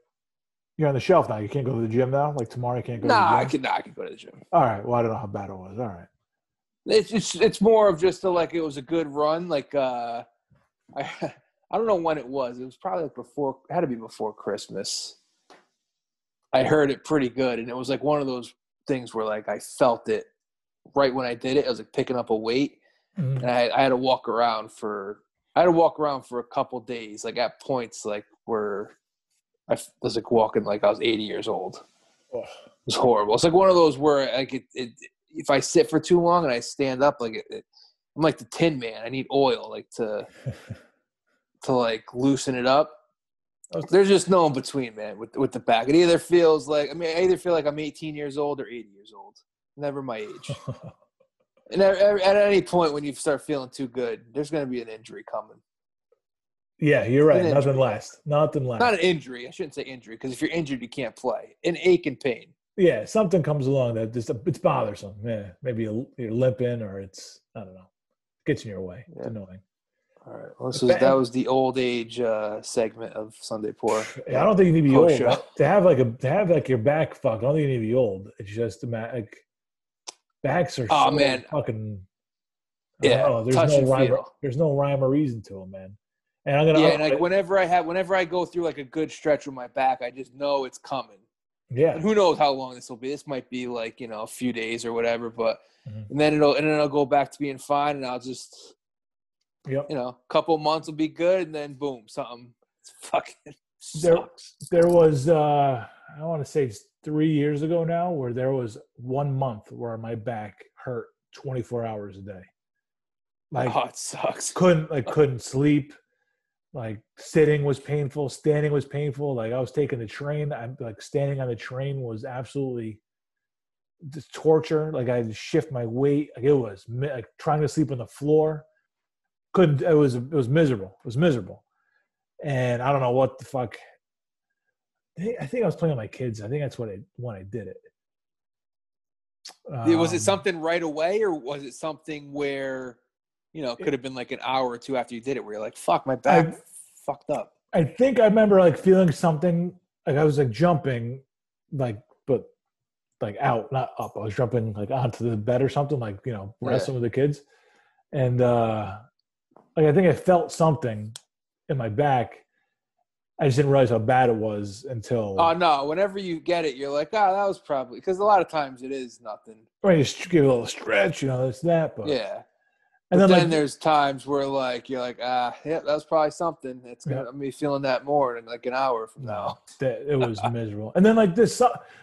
you're on the shelf now. You can't go to the gym now. Like tomorrow, you can't go. nah to i the gym? could nah, i could go to the gym All right. Well, I don't know how bad it was. All right. it's it's, it's more of just a, like it was a good run like uh i i don't know when it was it was probably like before it had to be before christmas i heard it pretty good and it was like one of those things where like i felt it right when i did it i was like picking up a weight Mhm. and i, I had to walk around for i had to walk around for a couple days like at points like where I was like walking like i was 80 years old Oh, it was horrible. It's like one of those where like it, it if I sit for too long and I stand up, like it, it, I'm like the Tin Man. I need oil, like to to like loosen it up. Okay. There's just no in between, man. With with the back, it either feels like I mean, I either feel like I'm 18 years old or 80 years old. Never my age. And at, at any point when you start feeling too good, there's going to be an injury coming. Yeah, you're right. An Nothing lasts. Nothing lasts. Not an injury. I shouldn't say injury because if you're injured, you can't play. An ache and pain. yeah, something comes along that just it's bothersome. Yeah, maybe you're limping or it's I don't know, gets in your way. It's annoying. All right. Well, this was that was the old age uh, segment of Sunday Pour. Yeah, I don't think you need to be old show. to have like a to have like your back fucked. I don't think you need to be old. It's just a ma- like backs are Oh, so man. fucking. Yeah, know, there's no rhyme. Or, feel. there's no rhyme or reason to them, man. And I'm gonna Yeah, and like whenever I have, whenever I go through like a good stretch with my back, I just know it's coming. yeah, And who knows how long this will be? This might be like you know a few days or whatever, but Mhm. and then it'll and then it'll go back to being fine, and I'll just yep. you know a couple months will be good, and then boom, something fucking There- sucks. there was uh i want to say three years ago now where there was one month where my back hurt 24 hours a day. Like oh, it sucks. couldn't like couldn't sleep. Like sitting was painful standing was painful. Like i was taking the train. I'm like standing on the train was absolutely just torture. Like i had to shift my weight. Like it was like trying to sleep on the floor. Couldn't it was it was miserable. It was miserable. And i don't know what the fuck I think- I think I was playing with my kids. I think that's what I when I did it. Yeah, was Um, it something right away, or was it something where you know it could have been like an hour or two after you did it, where you're like, "Fuck, my back I- fucked up." I think I remember like feeling something like I was like jumping, like but like out, not up. I was jumping like onto the bed or something, like you know, Yeah. wrestling with the kids, and uh like I think I felt something in my back. I just didn't realize how bad it was until Oh no! Whenever you get it, you're like, "Ah, that was probably," because a lot of times it is nothing. or you just give it a little stretch, you know, this that. But Yeah. and then then, like there's times where like you're like, ah, yeah, that was probably something. It's gonna Yeah. Be feeling that more in like an hour from now. that it was miserable. And then like this,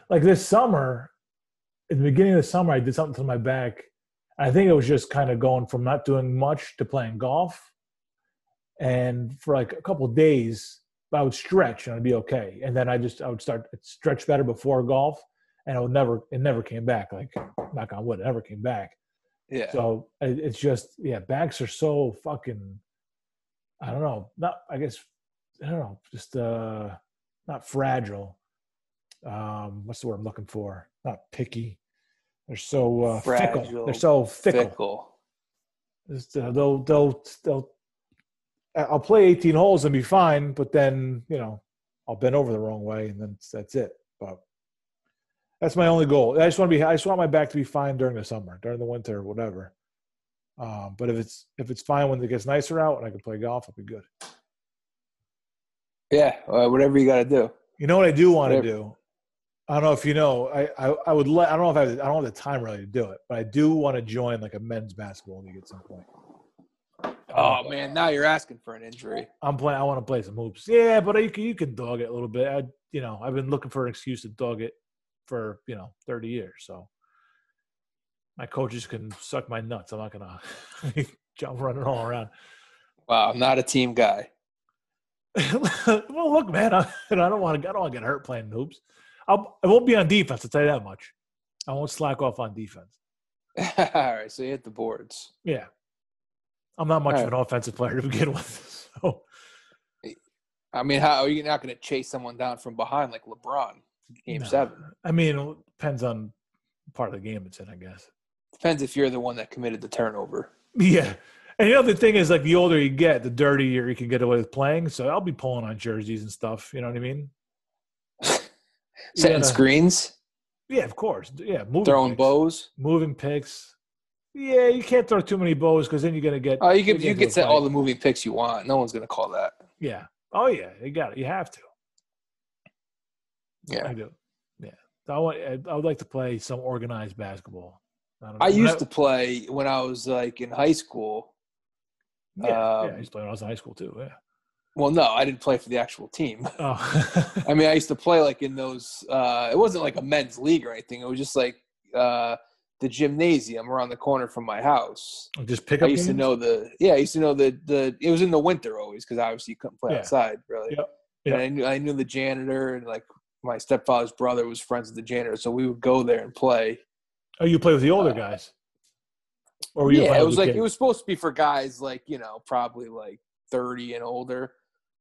like this summer, at the beginning of the summer, I did something to my back. I think it was just kind of going from not doing much to playing golf. And for like a couple of days, I would stretch and I'd be okay. And then I just I would start stretch better before golf, and it would never it never came back. Like knock on wood, it never came back. Yeah. So it's just yeah, backs are so fucking. I don't know. Not I guess I don't know. Just uh, not fragile. Um, what's the word I'm looking for? Not picky. They're so uh, fickle. Fragile, They're so fickle. Fickle. Just, uh, they'll they'll they'll. I'll play 18 holes and be fine, but then you know I'll bend over the wrong way, and then that's it. But that's my only goal. I just want to be. I just want my back to be fine during the summer, during the winter, whatever. Um, but if it's if it's fine when it gets nicer out and I can play golf, I'll be good. Yeah. Uh, whatever you got to do. You know what I do want to do? I don't know if you know. I I, I would let. I don't know if I, have, I don't have the time really to do it, but I do want to join like a men's basketball league at some point. Oh, oh man, now you're asking for an injury. I'm playing. I want to play some hoops. Yeah, but you can, you can dog it a little bit. I, you know, I've been looking for an excuse to dog it for you know 30 years. So my coaches can suck my nuts. I'm not gonna jump running all around. Wow, I'm not a team guy. well, look, man, I, I don't want to. I don't want to get hurt playing hoops. I'll, I won't be on defense. I'll tell you that much. I won't slack off on defense. All right, so you hit the boards. Yeah, I'm not much All of an offensive player to begin with. So I mean, how are you not going to chase someone down from behind like LeBron? Game No. seven. I mean, it depends on part of the game it's in, I guess. Depends if you're the one that committed the turnover. Yeah. And the other thing is like the older you get, the dirtier you can get away with playing. So I'll be pulling on jerseys and stuff. You know what I mean? Setting gotta- screens, Yeah, of course. Yeah, moving throwing picks. bows. moving picks. Yeah, you can't throw too many bows because then you're gonna get. Oh, you can you can set all the moving picks you want. No one's going to call that. Yeah. Oh yeah, you got it. You have to. Yeah. I do. Yeah. So I want. I I would like to play some organized basketball. don't I know. used to play when I was like in high school. Yeah, yeah, I um, used to play when I was in high school too. Yeah. Well, no, I didn't play for the actual team. Oh. I mean, I used to play like in those. Uh, it wasn't like a men's league or anything. It was just like uh, the gymnasium around the corner from my house. just pick up. I used to know the yeah. I used to know the the. It was in the winter always because obviously you couldn't play Yeah. outside really. Yep. And I knew I knew the janitor and like my stepfather's brother was friends with the janitor, so we would go there and play. Oh, you play with the older uh, guys. Or were you yeah, it was like kid? it was supposed to be for guys like you know probably like thirty and older.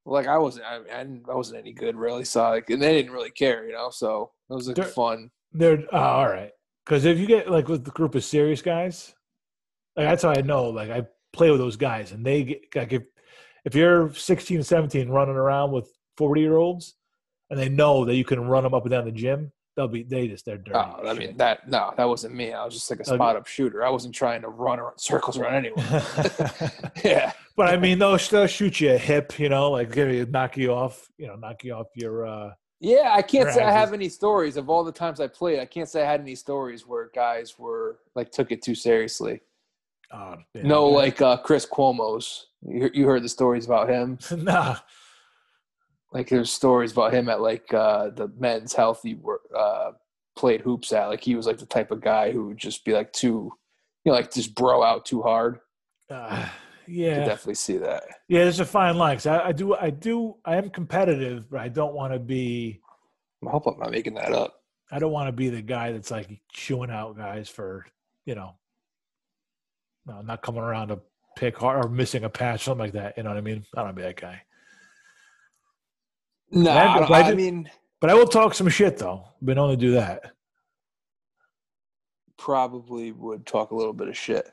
Like I wasn't, I, I, I wasn't any good really. So like, and they didn't really care, you know. So it was like fun. They're oh, all right. Because if you get like with the group of serious guys, like that's how I know. Like I play with those guys, and they get like if if you're 16, 17 running around with 40 year olds, and they know that you can run them up and down the gym, they'll be they just they're dirty. Oh, I mean that no, that wasn't me. I was just like a spot up shooter. I wasn't trying to run around circles around anyone. yeah, but I mean, they'll, they'll shoot you a hip, you know, like give you knock you off, you know, knock you off your. uh yeah. I can't say I have any stories of all the times I played. I can't say I had any stories where guys were like took it too seriously. Oh, yeah. No, like uh, Chris Cuomo's. You, you heard the stories about him. nah. Like there's stories about him at like uh, the men's healthy uh, played hoops at. Like he was like the type of guy who would just be like too, you know, like just bro out too hard. Uh, Could yeah, definitely see that. yeah. There's a fine line. 'cause I, I do, I do, I am competitive, but I don't want to be. I hope I'm not making that up. I don't want to be the guy that's like chewing out guys for, you know, no, not coming around to pick hard or missing a patch, something like that. You know what I mean? I don't want to be that guy. No, I- I, but I I mean, But I will talk some shit though. Been only do that. probably would talk a little bit of shit.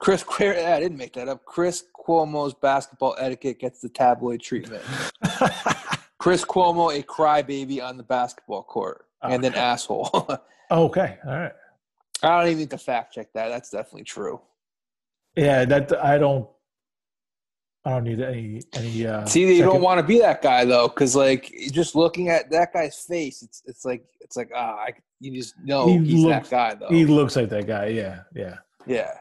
Chris, I didn't make that up. Chris Cuomo's basketball etiquette gets the tabloid treatment. Chris Cuomo, a crybaby on the basketball court, and an Okay. asshole. okay, all right. I don't even need to fact check that. That's definitely true. Yeah, that I don't. I don't need any any. Uh, See, you don't want to be that guy though, because like just looking at that guy's face, it's it's like it's like ah, I, you just know He he's looks- that guy though. He looks like that guy. Yeah, yeah. yeah.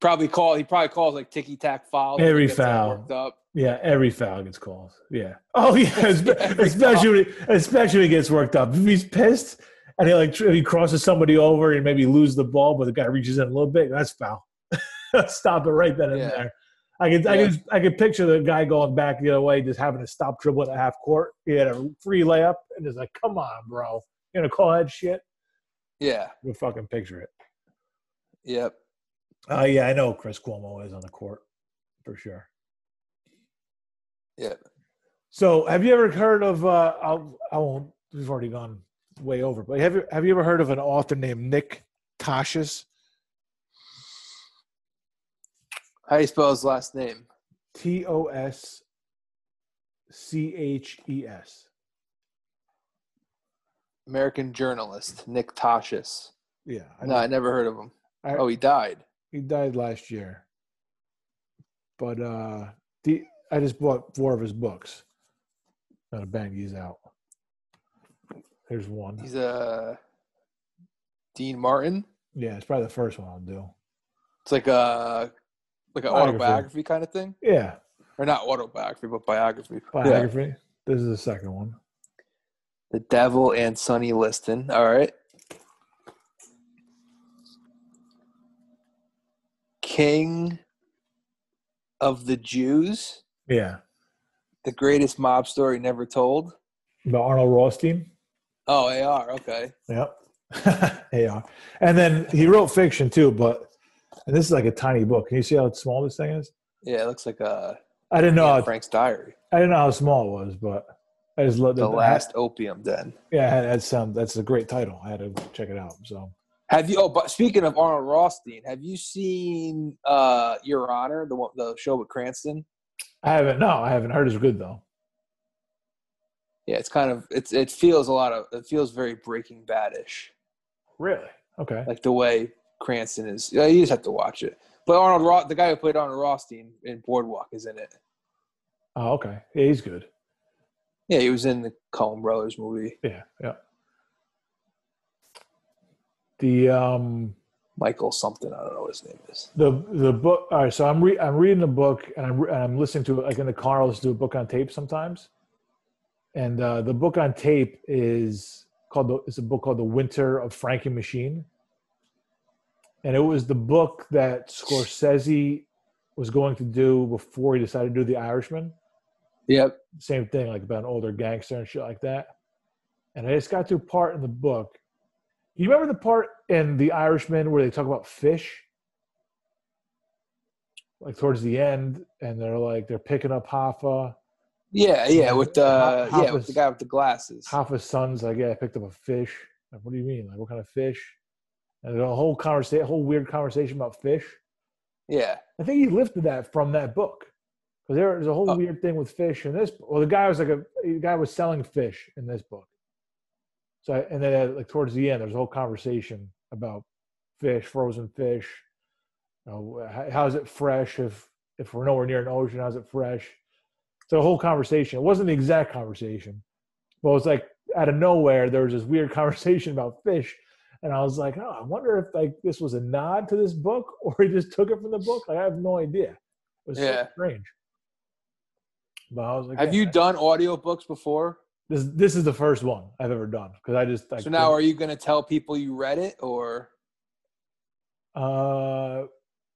Probably call. He probably calls like ticky tack foul. Every He gets all foul. up. Yeah, every foul gets called. Yeah. Oh yeah, espe- especially when, especially he gets worked up. If he's pissed and he like he crosses somebody over and maybe lose the ball, but the guy reaches in a little bit, that's foul. Stop it right then and Yeah. there. I can I Yeah. can I can picture the guy going back the other way, just having to stop dribbling at half court. He had a free layup and just like, come on, bro, you gonna call that shit? Yeah. You fucking picture it. Yep. Oh yeah, I know Chris Cuomo is on the court for sure. Yeah. So, have you ever heard of? Uh, I'll, I won't. We've already gone way over, but have you have you ever heard of an author named Nick Tosches? How do you spell his last name? T O S C H E S. American journalist Nick Tosches. Yeah, I No. I never heard of him. I- Oh, he died. He died last year. But uh, the I just bought four of his books. I'm gonna bang these out. Here's one. He's a Dean Martin. Yeah, it's probably the first one I'll do. It's like a like an Biography. autobiography kind of thing, Yeah, or not autobiography, but biography. Yeah. biography. This is the second one. The Devil and Sonny Liston. All right. King of the Jews, Yeah, the greatest mob story never told. about Arnold Rothstein. Oh, AR. Okay. Yep. AR. And then he wrote fiction too, but and this is like a tiny book. Can you see how small this thing is? Yeah, it looks like a I didn't know. How, Frank's diary. I didn't know how small it was, but I just loved The it. last opium den. Yeah, that sound. That's a great title. I had to check it out. So Have you? Oh, but speaking of Arnold Rothstein, have you seen uh, Your Honor, the the show with Cranston? I haven't. No, I haven't heard it's good though. Yeah, it's kind of it's it feels a lot of it feels very Breaking Badish, Really? Okay. like the way Cranston is. Yeah, you just have to watch it. But Arnold Roth, the guy who played Arnold Rothstein in Boardwalk, is in it. Oh, okay. Yeah, he's good. Yeah, he was in the Coen Brothers movie. Yeah, yeah. The um Michael something. I don't know what his name is. the the book. All right, so I'm re- I'm reading the book and I'm re- and I'm listening to it like in the car. I'll listen to a book on tape sometimes. And uh, the book on tape is called the, it's a book called The Winter of Frankie Machine. And it was the book that Scorsese was going to do before he decided to do The Irishman. Yep. Same thing, like about an older gangster and shit like that. And I just got to a part in the book You remember the part in The Irishman where they talk about fish? Like towards the end, and they're like they're picking up Hoffa. Yeah, yeah, with the Hop- yeah, with the guy with the glasses. Hoffa's son's like, yeah, I picked up a fish. Like, what do you mean? Like, what kind of fish? And a whole conversation, a whole weird conversation about fish. Yeah, I think he lifted that from that book because there's a whole Oh. weird thing with fish in this. Well, the guy was like a the guy was selling fish in this book. So I- and then uh, like towards the end, there's a whole conversation about fish, frozen fish. You know, how, how's it fresh if if we're nowhere near an ocean? How's it fresh? So a whole conversation. It wasn't the exact conversation, but it was like out of nowhere there was this weird conversation about fish. And I was like, oh, I wonder if like this was a nod to this book or he just took it from the book. Like, I have no idea. It was Yeah. so strange. But I was like, have yeah, you done audiobooks before? This this is the first one I've ever done because I just like So now, are you going to tell people you read it, or uh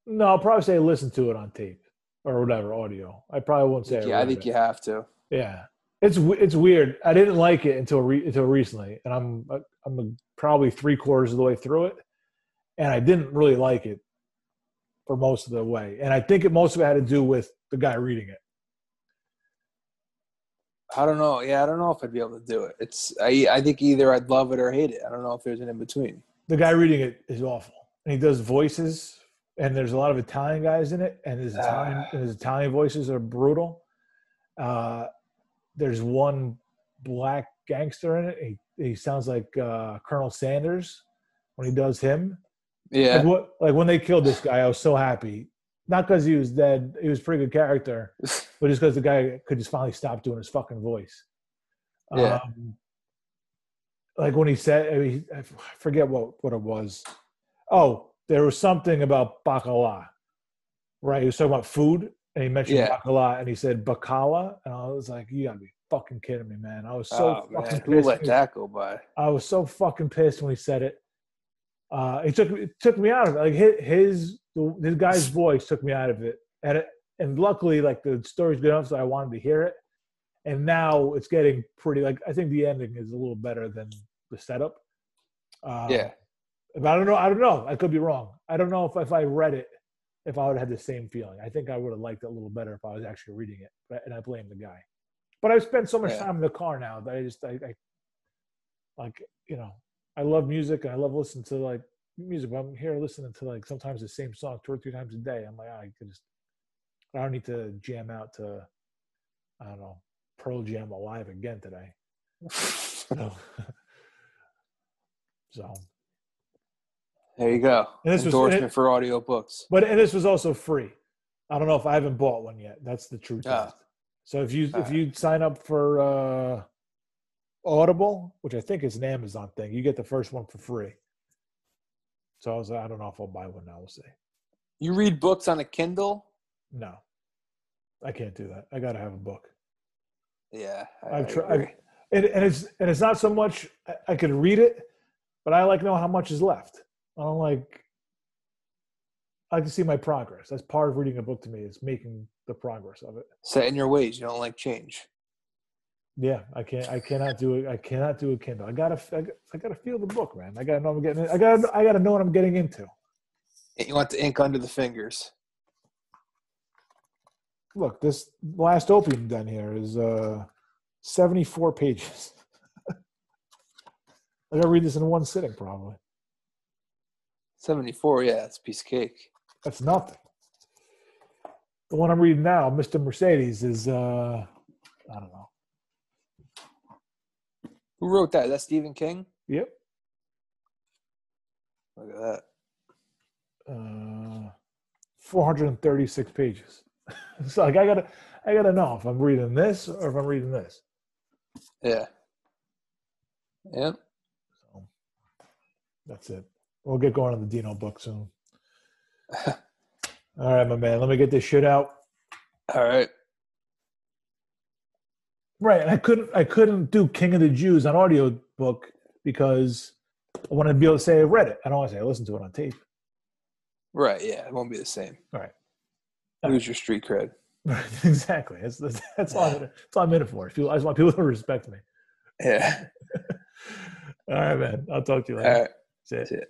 no I'll probably say listen to it on tape or whatever audio. I probably won't say yeah, I read think it. you have to. Yeah, it's it's weird. I didn't like it until re- until recently, and I'm I'm probably three quarters of the way through it, and I didn't really like it for most of the way. And I think it most of it had to do with the guy reading it. I don't know. Yeah, I don't know if I'd be able to do it. It's I I think either I'd love it or hate it. I don't know if there's an in between. The guy reading it is awful, and he does voices, and there's a lot of Italian guys in it, and his Italian Ah. and his Italian voices are brutal. Uh, there's one black gangster in it. He he sounds like uh, Colonel Sanders when he does him. Yeah, Like what? Like when they killed this guy, I was so happy. Not because he was dead; he was a pretty good character, but just because the guy could just finally stop doing his fucking voice. Yeah. Um, like when he said, I, mean, I forget what what it was. Oh, there was something about bacala, right? He was talking about food, and he mentioned Yeah. bacala, and he said bacala, and I was like, "You gotta be fucking kidding me, man!" I was so oh fucking man, who pissed. let that go by? I was so fucking pissed when he said it. Uh, it took it took me out of it. Like his his his guy's voice took me out of it, and it, and luckily, like the story's good enough, so I wanted to hear it. And now it's getting pretty. Like I think the ending is a little better than the setup. Uh, yeah, but I don't know. I don't know. I could be wrong. I don't know if if I read it, if I would have had the same feeling. I think I would have liked it a little better if I was actually reading it. But, and I blame the guy. But I've spent so much Yeah. time in the car now that I just I, I like you know I love music and I love listening to like music. But I'm here listening to like sometimes the same song two or three times a day. I'm like "Ah, I could just I don't need to jam out to I don't know Pearl Jam alive again today. So, so there you go. And this was- Endorsement for audiobooks. But and this was also free. I don't know if I haven't bought one yet. That's the truth. Ah. So if you if Alright. you sign up for uh, Audible, which I think is an Amazon thing, you get the first one for free. So I was like, I don't know if I'll buy one now. We'll see. You read books on a Kindle? No, I can't do that. I got to have a book. Yeah, I, I've tried, and, and it's and it's not so much I, I could read it, but I like know how much is left. I don't like. I like to see my progress. That's part of reading a book to me is making the progress of it. Set in your ways. You don't like change. Yeah, I can't. I cannot do it. I cannot do a Kindle. I gotta. I, got- I gotta feel the book, man. I gotta know I'm getting. I gotta. I gotta know what I'm getting into. You want the ink under the fingers. Look, this last opium den here is uh, 74 pages. I gotta read this in one sitting, probably. 74, yeah, it's a piece of cake. That's nothing. The one I'm reading now, Mr. Mercedes, is uh, I don't know. Who wrote that? Is that Stephen King? Yep. Look at that. uh, 436 pages. so like I gotta I gotta know if I'm reading this or if I'm reading this. Yeah. Yep. So that's it. We'll get going on the Dino book soon. All right, my man. Let me get this shit out. All right. Right, and I couldn't I couldn't do King of the Jews on audio book because I wanted to be able to say I read it. I don't want to say I listened to it on tape. Right. Yeah. It won't be the same. All right. Lose your street cred. Right, exactly. That's that's, that's all. I'm, in that's all I'm in it for. People, I just want people to respect me. Yeah. All right, man. I'll talk to you later. right. That's it. That's it.